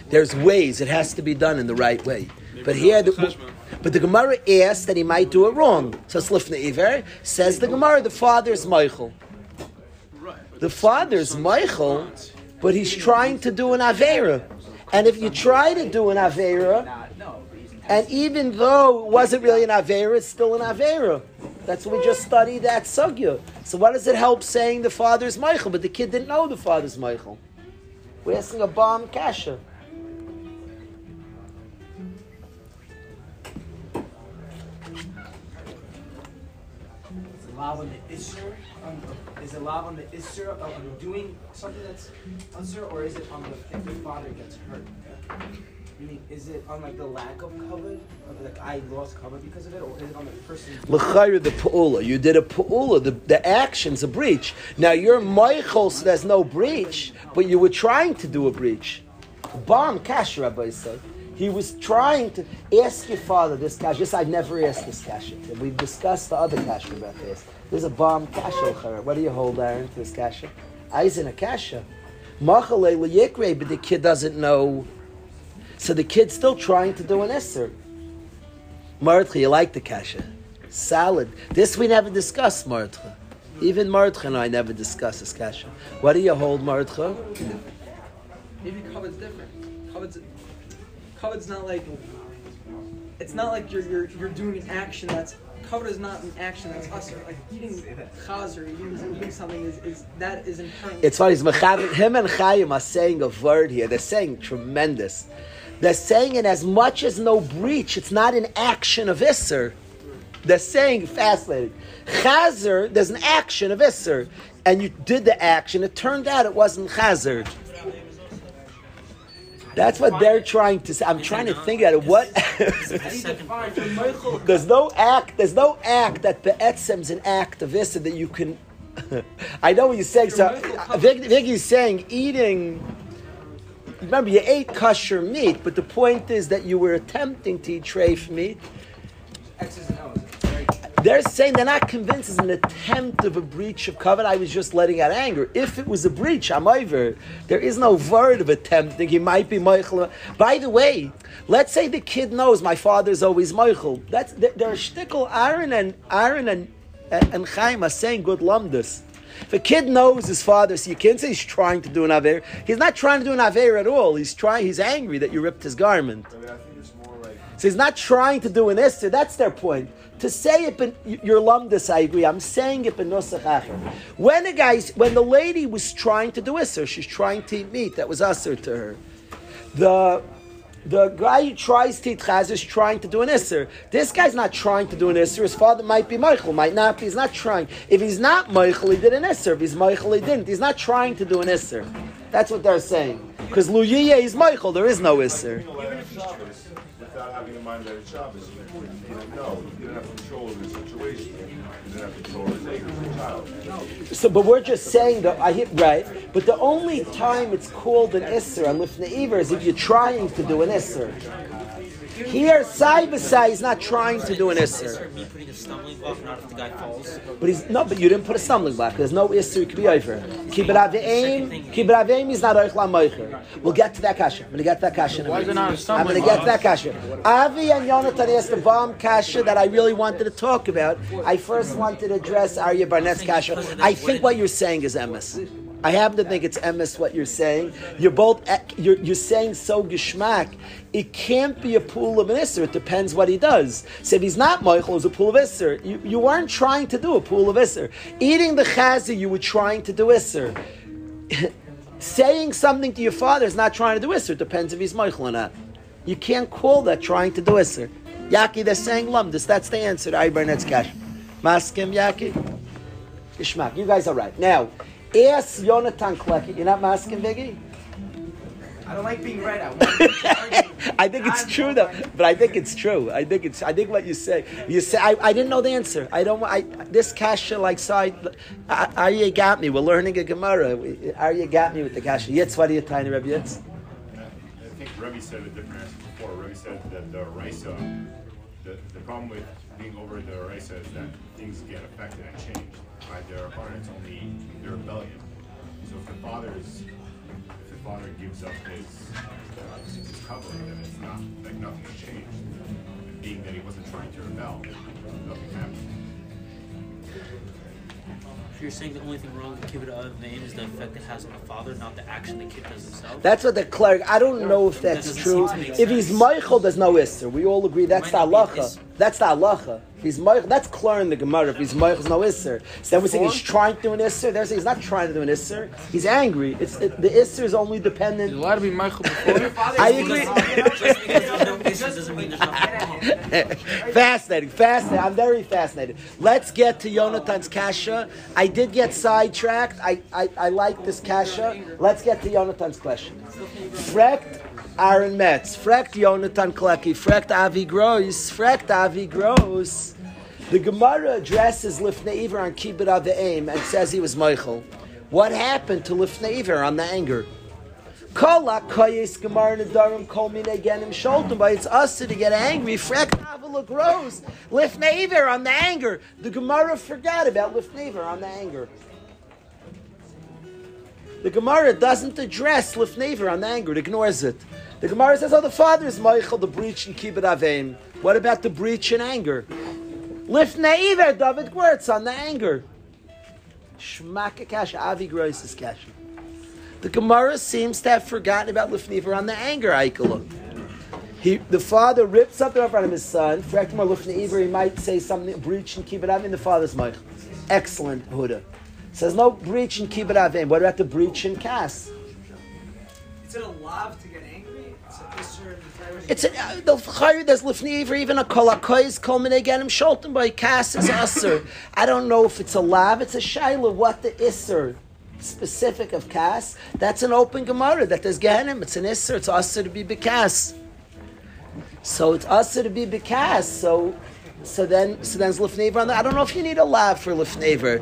There's ways it has to be done in the right way. Maybe But here, the, husband. but the Gemara asks that he might do it wrong. So it's lifnei iver. Says the Gemara, the father is Michael. The son- father's son's Michael, but he's trying to do an avera. And if you try to do an avera, Nah, no, but he's and even though it wasn't really an avera, it's still an avera. That's we just studied that Sugya. So what does it help saying the father's Michael, but the kid didn't know the father's Michael? We're asking a bomb kasha. Is it lav on the isser? Of doing something that's usher, or is it on the if the father gets hurt? Meaning, is it on like the lack of cover, like I lost cover because of it, or is it on the person? The pu'ula. You did a pu'ula. The, the action's a breach. Now you're Michael, so there's no breach, but you were trying to do a breach. Bomb cash, Rabbi said. He was trying to ask your father this cash. Yes, I've never asked this cash. We've discussed the other cash about this. There's a bomb cash. What do you hold, Aaron, to this cash? Eisen a kasha. But the kid doesn't know. So the kid's still trying to do an Esther. Martha, you like the kasha? Salad. This we never discussed, Martha. Even Martha and I never discussed this kasha. What do you hold, Martha? Maybe covet's different. Covet's covet's not like it's not like you're you're, you're doing an action that's covet is not an action that's usher. Like eating chazer, eating, eating something is, is that is inherent. It's funny. Him and Chaim are saying a word here. They're saying tremendous. They're saying it as much as no breach. It's not an action of Isser. They're saying fascinating. Chazer, there's an action of Isser. And you did the action. It turned out it wasn't Chazer. That's what they're trying to say. I'm trying to think at it. What? The. There's no act. There's no act that be'etzem's an act of issa that you can. I know what you're saying. So Vic, Vicky's saying eating. Remember, you ate kosher meat, but the point is that you were attempting to eat treif meat. X's and O's. They're saying they're not convinced it's an attempt of a breach of covenant. I was just letting out anger. If it was a breach, I'm over. There is no word of attempting. He might be Michael. By the way, let's say the kid knows my father's always Michael. That's they're, they're shtickle. Aaron and Aaron and and Chaim are saying good lumdus. If a kid knows his father, so you can't say he's trying to do an aver. He's not trying to do an aver at all. He's trying. He's angry that you ripped his garment. I mean, I think it's more like So he's not trying to do an Esther. That's their point. To say it, in, your lumdus, I agree. I'm saying it nusach acher. When a guy, when the lady was trying to do Esther, she's trying to eat meat. That was Esther to her. The the guy who tries to chaz is trying to do an Isser. This guy's not trying to do an Isser. His father might be Michael, might not be. He's not trying. If he's not Michael, he did an Isser. If he's Michael, he didn't. He's not trying to do an Isser. That's what they're saying. Because Luyiye is Michael, there is no Isser. Mind that it's Shabbos, you didn't know, you didn't have control of the situation, you didn't have control of anger as a child. So, but we're just saying that I hit right. But the only time it's called an isser and lifnei is if you're trying to do an isser. Here, side by side, he's not trying to do an isser. Me putting a stumbling block, not if the guy falls. But he's no, but you didn't put a stumbling block. There's no isser you could be over. Keep it aveim. Keep it aveim is not oichla moicher. We'll get to that kasha. I'm gonna get to that kasha. in a Why is it minute. not a I'm gonna get to that kasha. Avi and Yonatan asked the bomb kasha that I really wanted to talk about. I first wanted to address Arya Barnett's kasha. I think what you're saying is emes. I happen to think it's emes what you're saying. You're both you're, you're saying so geschmack. It can't be a pool of an isser. It depends what he does. So if he's not Michael, it's a pool of isser. You, you weren't trying to do a pool of isser. Eating the chazi, you were trying to do isser. Saying something to your father is not trying to do isser. It depends if he's Michael or not. You can't call that trying to do isser. Yaki, they're saying lumdus. That's the answer to Ibarnet's cash. Maskim, Yaki? Ishmak, you guys are right. Now, ask Yonatan Kleki. You're not masking, Biggie? I don't like being right. I I think it's true though, but I think it's true. I think it's. I think what you say. You say. I, I didn't know the answer. I don't. I this kasha like side. Arya got me. We're learning a Gemara. Arya got me with the kasha. Yitz, what are you tiny Reb Yitz? I think Rebbe said a different answer before. Rebbe said that the Raisa, the, the problem with being over the Raisa is that things get affected and changed. By their heart, it's only their rebellion. So if the father is, if the father gives up his, uh, his covering, then it's not, like nothing's changed. And being that he wasn't trying to rebel, nothing happened. If you're saying the only thing wrong with kibbutz of name is the effect it has on the father, not the action the kid does himself. That's what the cleric. I don't know if that's doesn't true. seem to If he's. Michael, there's no Isser. We all agree that's the Might be halacha. Isser. That's the halacha. He's Michael, that's clear in the Gemara. If he's Michael, there's no Isser. So then we say he's trying to do an Isser. They're saying he's not trying to do an Isser. He's angry. It's it, the Isser is only He's dependent. allowed to be Michael before. I agree. Just because there's no issues doesn't mean there's nothing wrong. fascinating, fascinating. I'm very fascinated. Let's get to Yonatan's kasha. I did get sidetracked. I, I, I like this kasha. Let's get to Yonatan's question. Frekt Aaron Metz. Frekt Yonatan Kleki. Frekt Avi Gross. Frekt Avi Gross. The Gemara addresses Lifnei Iver on Kibbut Aim and says he was Michael. What happened to Lifnei Iver on the anger? Kol koyes gemar nedarim kol mine genim sholtem, but it's us to get angry. Frek avela grows. Lifnever on the anger. The Gemara forgot about Lifnever on the anger. The Gemara doesn't address Lifnever on the anger. It ignores it. The Gemara says, "Oh, the father is Michael, the breach in Kibbut Avim. What about the breach in anger? Lifnever, David Gwertz on the anger. Shmaka kasha avi grois is kasha. The Gemara seems to have forgotten about Lifnever on the anger, Aikala. He, the father rips something up out of his son. Frekmar Lifnever, he might say something, breach and keep it out in the father's mouth. Excellent, Huda. Says no breach keep it out What about the breach and Kas? Is it a love to get angry? It's a the It's a, uh, the Chayr, there's Lifnever, even a Kolakois, Kolmine Genim Sholten by Kas is Usser. I don't know if it's a lav, it's a Shaila, what the Isser specific of Kas. That's an open Gemara, that there's Gehenim, it's an Isser, it's Usser to be Bekas. So it's Usser to be Bekas, so so then, so then lifnever on the. I don't know if you need a lav for lifnever.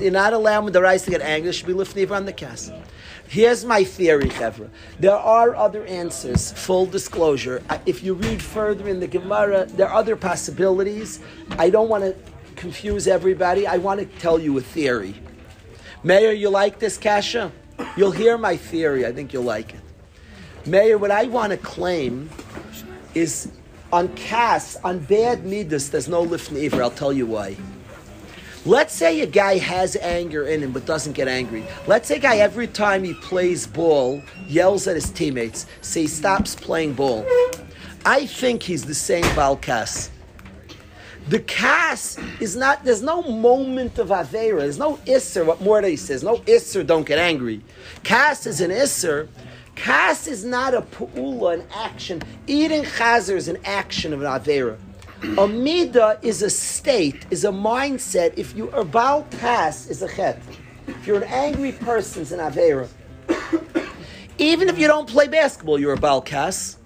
You're not allowing the rice to get angry. It should be lifnever on the cast. Here's my theory, Chevra. There are other answers. Full disclosure. If you read further in the Gemara, there are other possibilities. I don't want to confuse everybody, I want to tell you a theory. Mayor, you like this, Kasha? You'll hear my theory. I think you'll like it. Mayor, what I want to claim is on Kas, on bad midas, there's no lifnei I'll tell you why. Let's say a guy has anger in him but doesn't get angry. Let's say a guy every time he plays ball yells at his teammates, so he stops playing ball. I think he's the same Balkas. The kas is not, there's no moment of Avera, there's no Isser, what Mordei says, no Isser, don't get angry. Kas is an Isser. Kas is not a pu'ula, an action. Eating chazer is an action of an Avera. A midah is a state, is a mindset. If you are bal kas, is a chet. If you're an angry person, it's an avera. Even if you don't play basketball, you're a bal kas.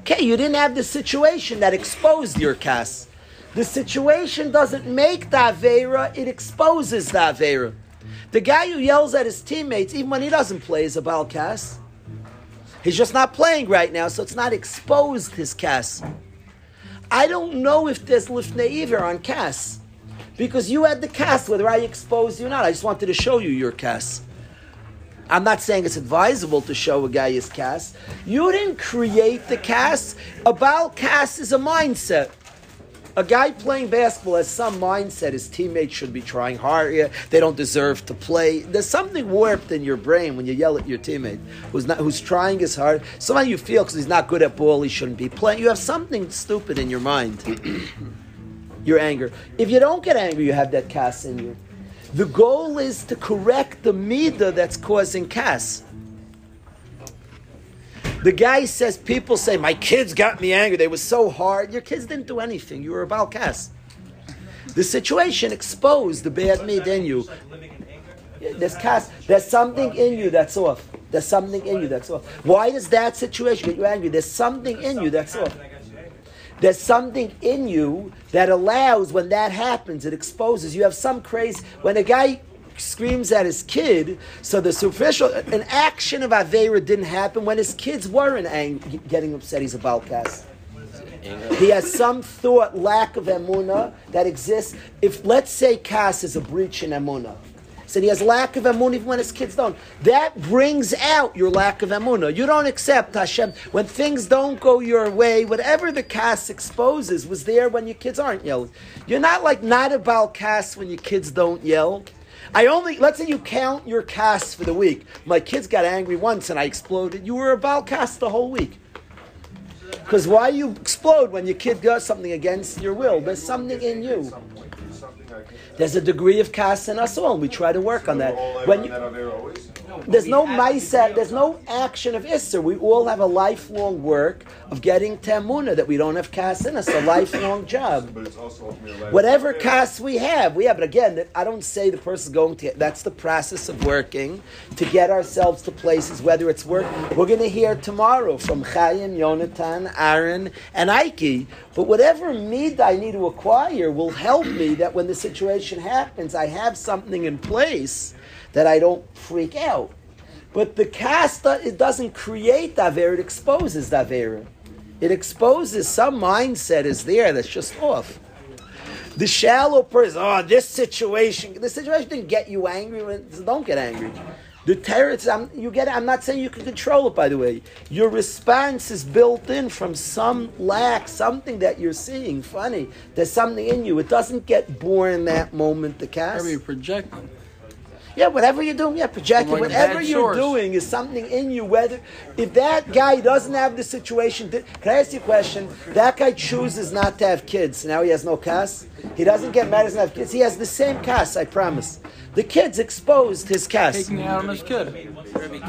Okay, you didn't have the situation that exposed your kas. The situation doesn't make the avera; it exposes the avera. The guy who yells at his teammates, even when he doesn't play, is a bal kas. He's just not playing right now, so it's not exposed his kas. I don't know if there's lifnei iver on Kas. Because you had the Kas, whether I exposed you or not. I just wanted to show you your Kas. I'm not saying it's advisable to show a guy his Kas. You didn't create the Kas. About Kas is a mindset. A guy playing basketball has some mindset. His teammates should be trying harder. They don't deserve to play. There's something warped in your brain when you yell at your teammate who's not who's trying his hard. Somebody you feel because he's not good at ball, he shouldn't be playing. You have something stupid in your mind. your anger. If you don't get angry, you have that cast in you. The goal is to correct the midah that's causing cast. The guy says, people say, my kids got me angry. They were so hard. Your kids didn't do anything. You were about cast. The situation exposed the bad mid in you. There's cast. There's something in you that's off. There's something in you that's off. Why does that situation get you angry? There's something in you that's off. There's something in you that allows when that happens, it exposes. You have some crazy. When a guy screams at his kid. So the superficial, an action of Avera didn't happen when his kids weren't ang- getting upset. He's a Balkas. He has some thought, lack of emuna that exists. If let's say Kas is a breach in emuna, so he has lack of emunah even when his kids don't. That brings out your lack of emunah. You don't accept Hashem when things don't go your way. Whatever the kas exposes was there when your kids aren't yelling. You're not like not about kas when your kids don't yell. I only let's say you count your casts for the week. My kids got angry once and I exploded. You were about cast the whole week. Because why you explode when your kid does something against your will? There's something in you. There's a degree of cast in us all. And we try to work on that. When you, there's no mindset, there's no action of Isser. We all have a lifelong work of getting Tamuna that we don't have Kas in us, a lifelong job. But it's also Whatever Kas we have, we have. But again, I don't say the person's going to, that's the process of working to get ourselves to places, whether it's work. We're going to hear tomorrow from Chaim, Yonatan, Aaron, and Ike. But whatever need I need to acquire will help me that when the situation happens, I have something in place that I don't freak out. But the casta, it doesn't create Avera, it exposes Avera. It exposes some mindset is there that's just off. The shallow person, oh, this situation, this situation didn't get you angry. Don't get angry. The terror, I'm, you get. it. I'm not saying you can control it. By the way, your response is built in from some lack, something that you're seeing. Funny, there's something in you. It doesn't get born that moment. The cast. Are you projecting? Yeah, whatever you're doing, yeah, projecting. Whatever you're source. doing is something in you. Whether if that guy doesn't have the situation, can I ask you a question? That guy chooses not to have kids. Now he has no cas. He doesn't get married, doesn't have kids. He has the same cas. I promise. The kid's exposed his cas. Taking out on his kid.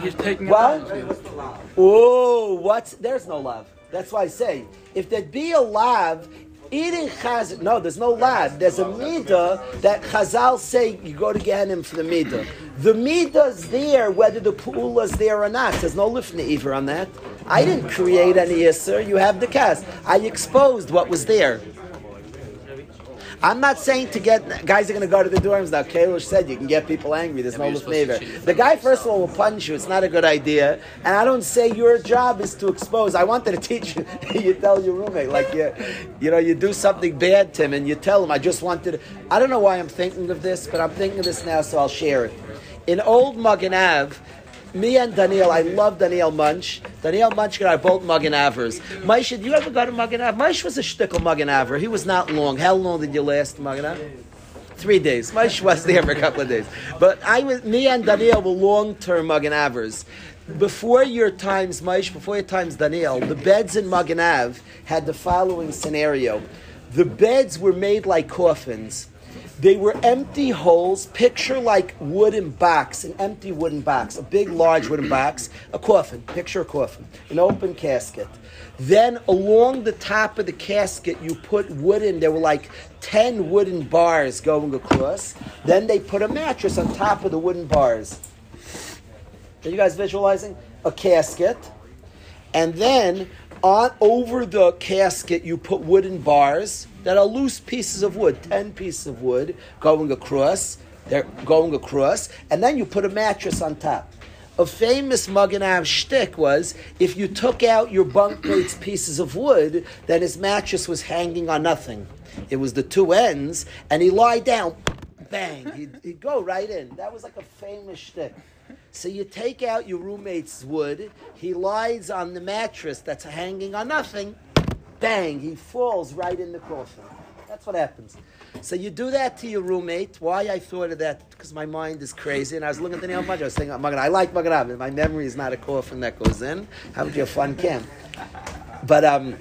He's taking What? out. Oh, what's there's no love. That's why I say if there'd be a love, eating chaz. No, there's no lad. There's a midah that Chazal say you go to Gehenim for the midah. The midah's there whether the pool is there or not. There's no lifnei iver on that. I didn't create any isser. You have the cast. I exposed what was there. I'm not saying to get guys are going to go to the dorms now. Kalish said you can get people angry. There's Yeah, no you're supposed to lefnaver. cheat The guy first of all will punch you. It's not a good idea. And I don't say your job is to expose. I wanted to teach you. you tell your roommate like you, you know, you do something bad to him and you tell him. I just wanted. I don't know why I'm thinking of this, but I'm thinking of this now, so I'll share it. In old Magen Av, me and Daniel, I love Daniel Munch. Daniel Munch and I both Magen Avers. Moshe, did you ever go to Magen Av? Moshe was a shtickle Magen Aver. He was not long. How long did you last Magen Av? Three days. Moshe was there for a couple of days. But I was, me and Daniel were long-term Magen Avers. Before your times, Moshe, before your times, Daniel, the beds in Magen Av had the following scenario. The beds were made like coffins. They were empty holes, picture like wooden box, an empty wooden box, a big, large wooden box, a coffin, picture a coffin, an open casket. Then along the top of the casket, you put wooden, there were like 10 wooden bars going across. Then they put a mattress on top of the wooden bars. Are you guys visualizing? A casket. And then on over the casket, you put wooden bars that are loose pieces of wood, 10 pieces of wood going across. They're going across. And then you put a mattress on top. A famous Magen Av shtick was if you took out your bunkmate's pieces of wood, then his mattress was hanging on nothing. It was the two ends, and he lie down, bang, he'd, he'd go right in. That was like a famous shtick. So you take out your roommate's wood, he lies on the mattress that's hanging on nothing, bang, he falls right in the coffin. That's what happens. So you do that to your roommate. Why I thought of that? Because my mind is crazy, and I was looking at the nail I was saying, Magen, I like Magen. My memory is not a coffin that goes in. How would you fun camp? But um,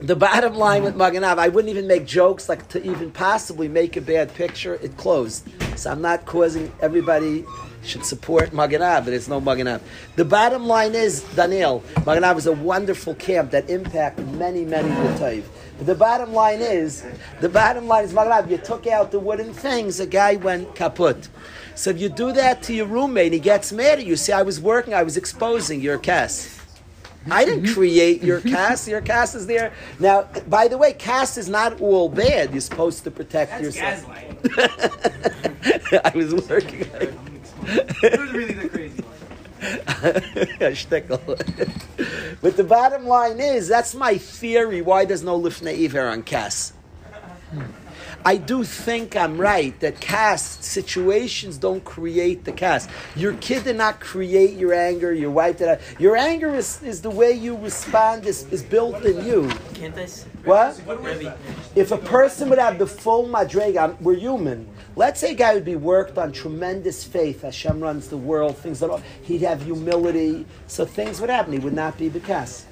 the bottom line with Magen Av, I wouldn't even make jokes like to even possibly make a bad picture. It closed, so I'm not causing everybody should support Magen Av, but it's no Magen Av. The bottom line is, Daniel, Magen Av is a wonderful camp that impacted many, many B'tayv. But the bottom line is, the bottom line is, Magen Av, you took out the wooden things, a guy went kaput. So if you do that to your roommate, he gets mad at you. Say, I was working, I was exposing your cast. I didn't create your cast. Your cast is there. Now, by the way, cast is not all bad. You're supposed to protect That's yourself. I was working. It was really the crazy one. but the bottom line is, that's my theory. Why there's no lifnei iver on Kas? Hmm. I do think I'm right that cast situations don't create the cast. Your kid did not create your anger. Your wife did not. Your anger is, is the way you respond. is, is built in you. Can't I? What? Rebbe, If a person would have the full madrega, we're human. Let's say a guy would be worked on tremendous faith. Hashem runs the world. Things that he'd have humility, so things would happen. He would not be bekas.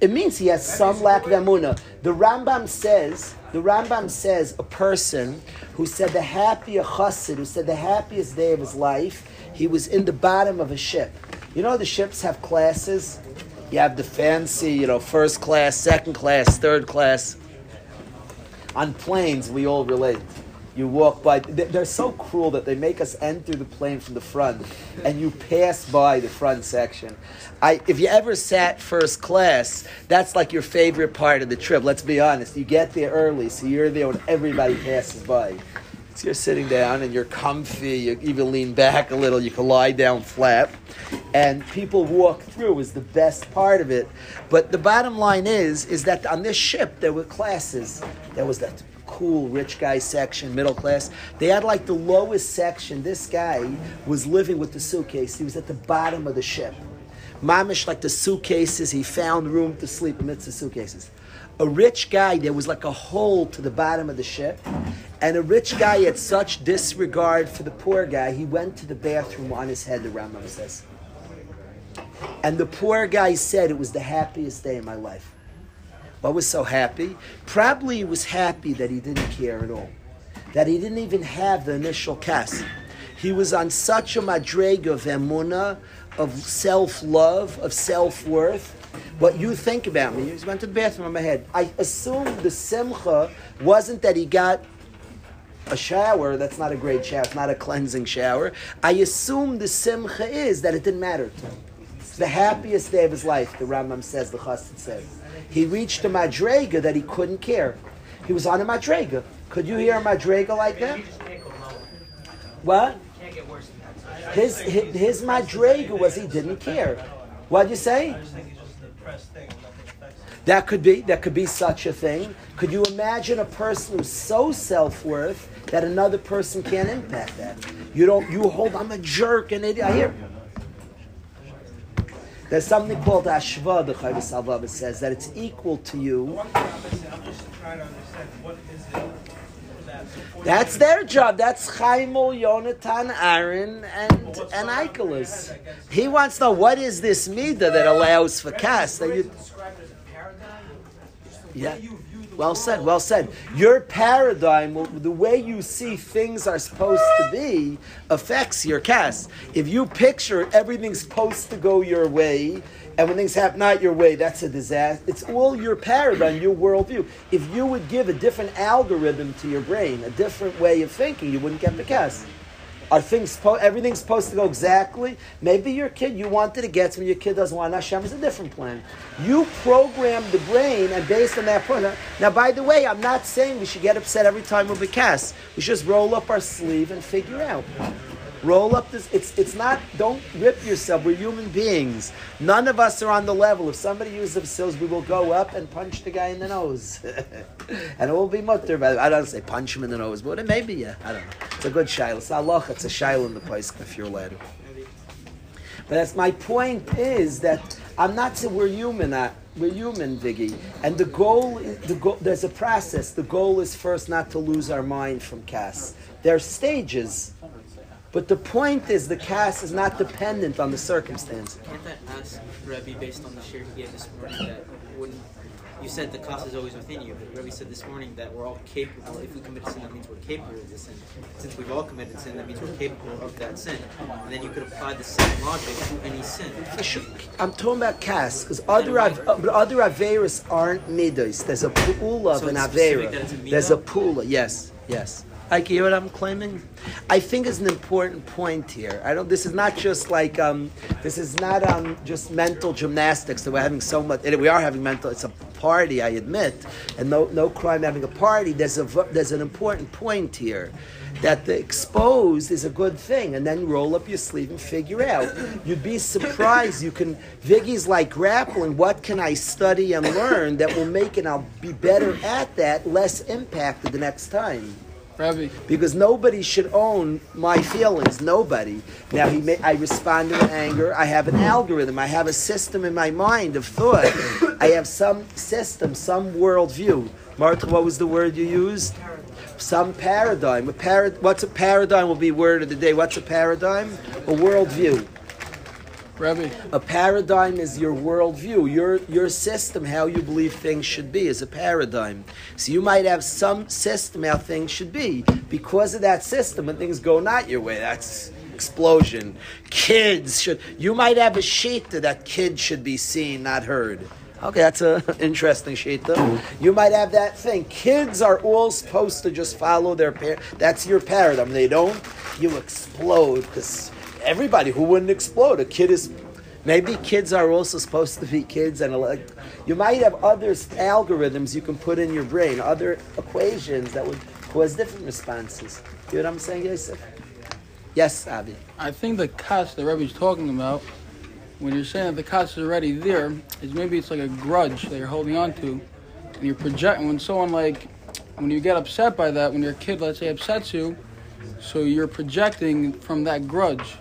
It means he has some lack of emuna. The Rambam says, the Rambam says, a person who said the happiest chassid, who said the happiest day of his life, he was in the bottom of a ship. You know the ships have classes. You have the fancy, you know, first class, second class, third class. On planes, we all relate. You walk by, they- they're so cruel that they make us enter the plane from the front and you pass by the front section. I, if you ever sat first class, that's like your favorite part of the trip. Let's be honest. You get there early, so you're there when everybody passes by. So you're sitting down and you're comfy, you even lean back a little, you can lie down flat, and people walk through is the best part of it. But the bottom line is, is that on this ship there were classes. There was that cool rich guy section, middle class. They had like the lowest section. This guy was living with the suitcase. He was at the bottom of the ship. Mamish like the suitcases, he found room to sleep amidst the suitcases. A rich guy, there was like a hole to the bottom of the ship, and a rich guy had such disregard for the poor guy, he went to the bathroom on his head, the Rambam says. And the poor guy said it was the happiest day of my life. What was so happy? Probably he was happy that he didn't care at all. That he didn't even have the initial cast. He was on such a madrega of emuna, of self-love, of self-worth. What you think about me, he went to the bathroom on my head. I assume the simcha wasn't that he got a shower, that's not a great shower, it's not a cleansing shower. I assume the simcha is that it didn't matter to him. The happiest day of his life, the Rambam says, the Chassid says. He reached a madrega that he couldn't care. He was on a madrega. Could you hear a madrega like that? What? His, his, his madrega was he didn't care. What'd you say? That could be. That could be such a thing. Could you imagine a person who's so self-worth that another person can't impact that? You don't. You hold. I'm a jerk, and it, I hear. There's something called ashva. The Chavis Salvava says that it's equal to you. That's their job. That's Chaimel, Yonatan, Aaron, and and Eikelis. He wants to know what is this midah that allows for kas. That you, yeah. Well said, well said. Your paradigm, the way you see things are supposed to be, affects your kas. If you picture everything's supposed to go your way, and when things happen not your way, that's a disaster. It's all your paradigm, your worldview. If you would give a different algorithm to your brain, a different way of thinking, you wouldn't get the kas. Are things everything's supposed to go exactly? Maybe your kid you wanted to get when your kid doesn't want Hashem is a different plan. You program the brain and based on that plan. Now, by the way, I'm not saying we should get upset every time we kas. We should just roll up our sleeve and figure out. Roll up this. It's it's not. Don't rip yourself. We're human beings. None of us are on the level. If somebody uses the facilities, we will go up and punch the guy in the nose, and it will be mutter. But I don't say punch him in the nose, but it may be. Yeah, I don't know. It's a good shaila. It's Allah. It's a shaila in the place if you're allowed. But that's my point. Is that I'm not saying we're human. Uh, we're human, Viggy, and the goal. The goal. There's a process. The goal is first not to lose our mind from Kas. There are stages. But the point is, the kas is not dependent on the circumstance. Can't that ask Rebbe based on the share he gave this morning that when you said the cost is always within you, but Rebbe said this morning that we're all capable. If we commit sin, that means we're capable of the sin. Since we've all committed sin, that means we're capable of that sin. And then you could apply the same logic to any sin. I'm talking about kas because other av- uh, but other averas aren't midos. There's a pool of So an avera. that it's a There's a pool. Yes, yes. Like you hear what I'm claiming? I think it's an important point here. I don't. This is not just like um, this is not um, just mental gymnastics that we're having so much. We are having mental. It's a party, I admit, and no no crime having a party. There's a there's an important point here that the exposed is a good thing, and then roll up your sleeve and figure out. You'd be surprised. You can Viggy's like grappling. What can I study and learn that will make it? I'll be better at that, less impacted the next time Rabbi, because nobody should own my feelings. Nobody. Now he may, I respond to anger. I have an algorithm. I have a system in my mind of thought. I have some system, some worldview. Martha, what was the word you used? Some paradigm. A para, what's a paradigm? Will be word of the day. What's a paradigm? A worldview. Rabbi, A paradigm is your worldview, your your system, how you believe things should be, is a paradigm. So you might have some system how things should be. Because of that system, when things go not your way, that's explosion. Kids should. You might have a shita that kids should be seen, not heard. Okay, that's an interesting shita. You might have that thing. Kids are all supposed to just follow their parents. That's your paradigm. They don't. You explode because everybody who wouldn't explode. A kid is maybe kids are also supposed to be kids, and like you might have other algorithms you can put in your brain, other equations that would cause different responses. You know what I'm saying, Yosef? Yes, Avi. I think the cost that Rebbe's talking about, when you're saying that the cost is already there, is maybe it's like a grudge that you're holding on to, and you're projecting. When someone like, when you get upset by that, when your kid, let's say, upsets you, so you're projecting from that grudge.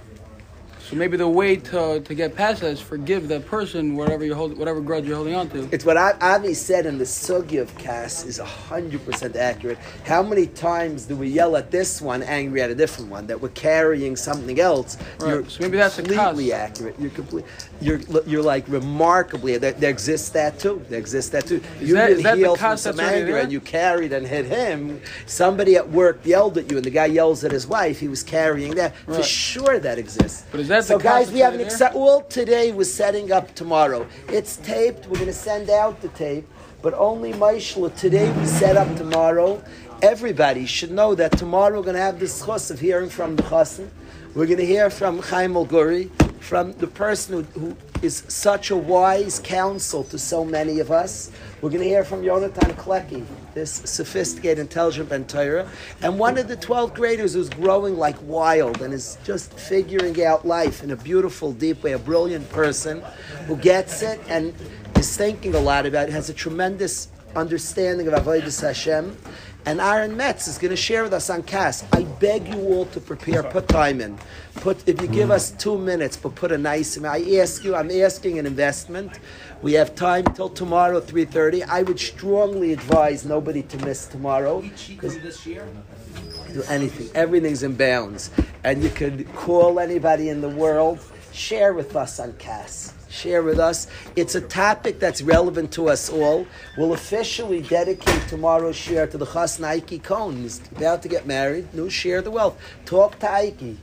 So maybe the way to, to get past that is forgive that person, whatever you hold, whatever grudge you're holding on to. It's what Avi said in the sugi of Kas is hundred percent accurate. How many times do we yell at this one, angry at a different one, that we're carrying something else? Right. You're So maybe that's completely accurate. You're complete. You're you're like remarkably. There, there exists that too. There exists that too. Is you that- that heal from some anger and you carried and hit him. Somebody at work yelled at you, and the guy yells at his wife. He was carrying that. For sure, that exists. But is that so, guys? We have an accept. All today was setting up tomorrow. It's taped. We're going to send out the tape, but only Maishla. Today we set up tomorrow. Everybody should know that tomorrow we're going to have the schos of hearing from the chassan. We're going to hear from Chaim El Guri, from the person who, who is such a wise counsel to so many of us. We're going to hear from Yonatan Klecki, this sophisticated, intelligent Ben Torah, and one of the 12th graders who's growing like wild and is just figuring out life in a beautiful, deep way, a brilliant person who gets it and is thinking a lot about it, has a tremendous understanding of Avodah Hashem. And Aaron Metz is going to share with us on Kas. I beg you all to prepare, put time in. Put if you give us two minutes, but put a nice. I ask you, I'm asking an investment. We have time till tomorrow, three thirty. I would strongly advise nobody to miss tomorrow. Because this year, Do anything. Everything's in bounds, and you could call anybody in the world. Share with us on Kas. Share with us. It's a topic that's relevant to us all. We'll officially dedicate tomorrow's share to the Chas Naiki Cohn. He's about to get married. No, share the wealth. Talk to Aiki.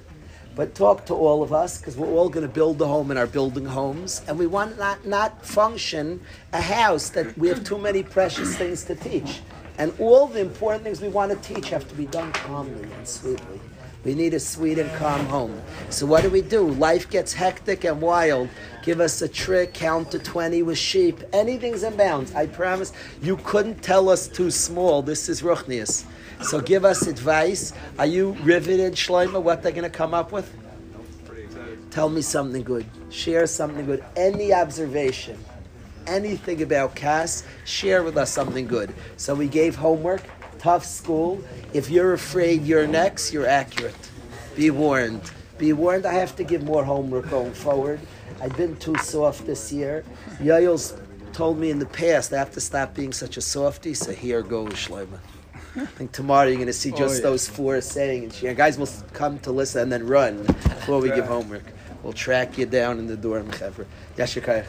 But talk to all of us because we're all going to build a home in our building homes, and we want not not function a house that we have too many precious things to teach, and all the important things we want to teach have to be done calmly and sweetly. We need a sweet and calm home. So what do we do? Life gets hectic and wild. Give us a trick, count to 20 with sheep. Anything's in bounds. I promise you couldn't tell us too small. This is Ruchnius. So give us advice. Are you riveted, Shloima, what they're going to come up with? Tell me something good. Share something good. Any observation, anything about Kas, share with us something good. So we gave homework, tough school. If you're afraid you're next, you're accurate. Be warned. Be warned. I have to give more homework going forward. I've been too soft this year. Yael's told me in the past I have to stop being such a softy. So here goes Shlomo. I think tomorrow you're going to see oh, just yeah. those four saying and. Guys will come to listen and then run before we give homework. We'll track you down in the dorm, Chaver. Yashikayach.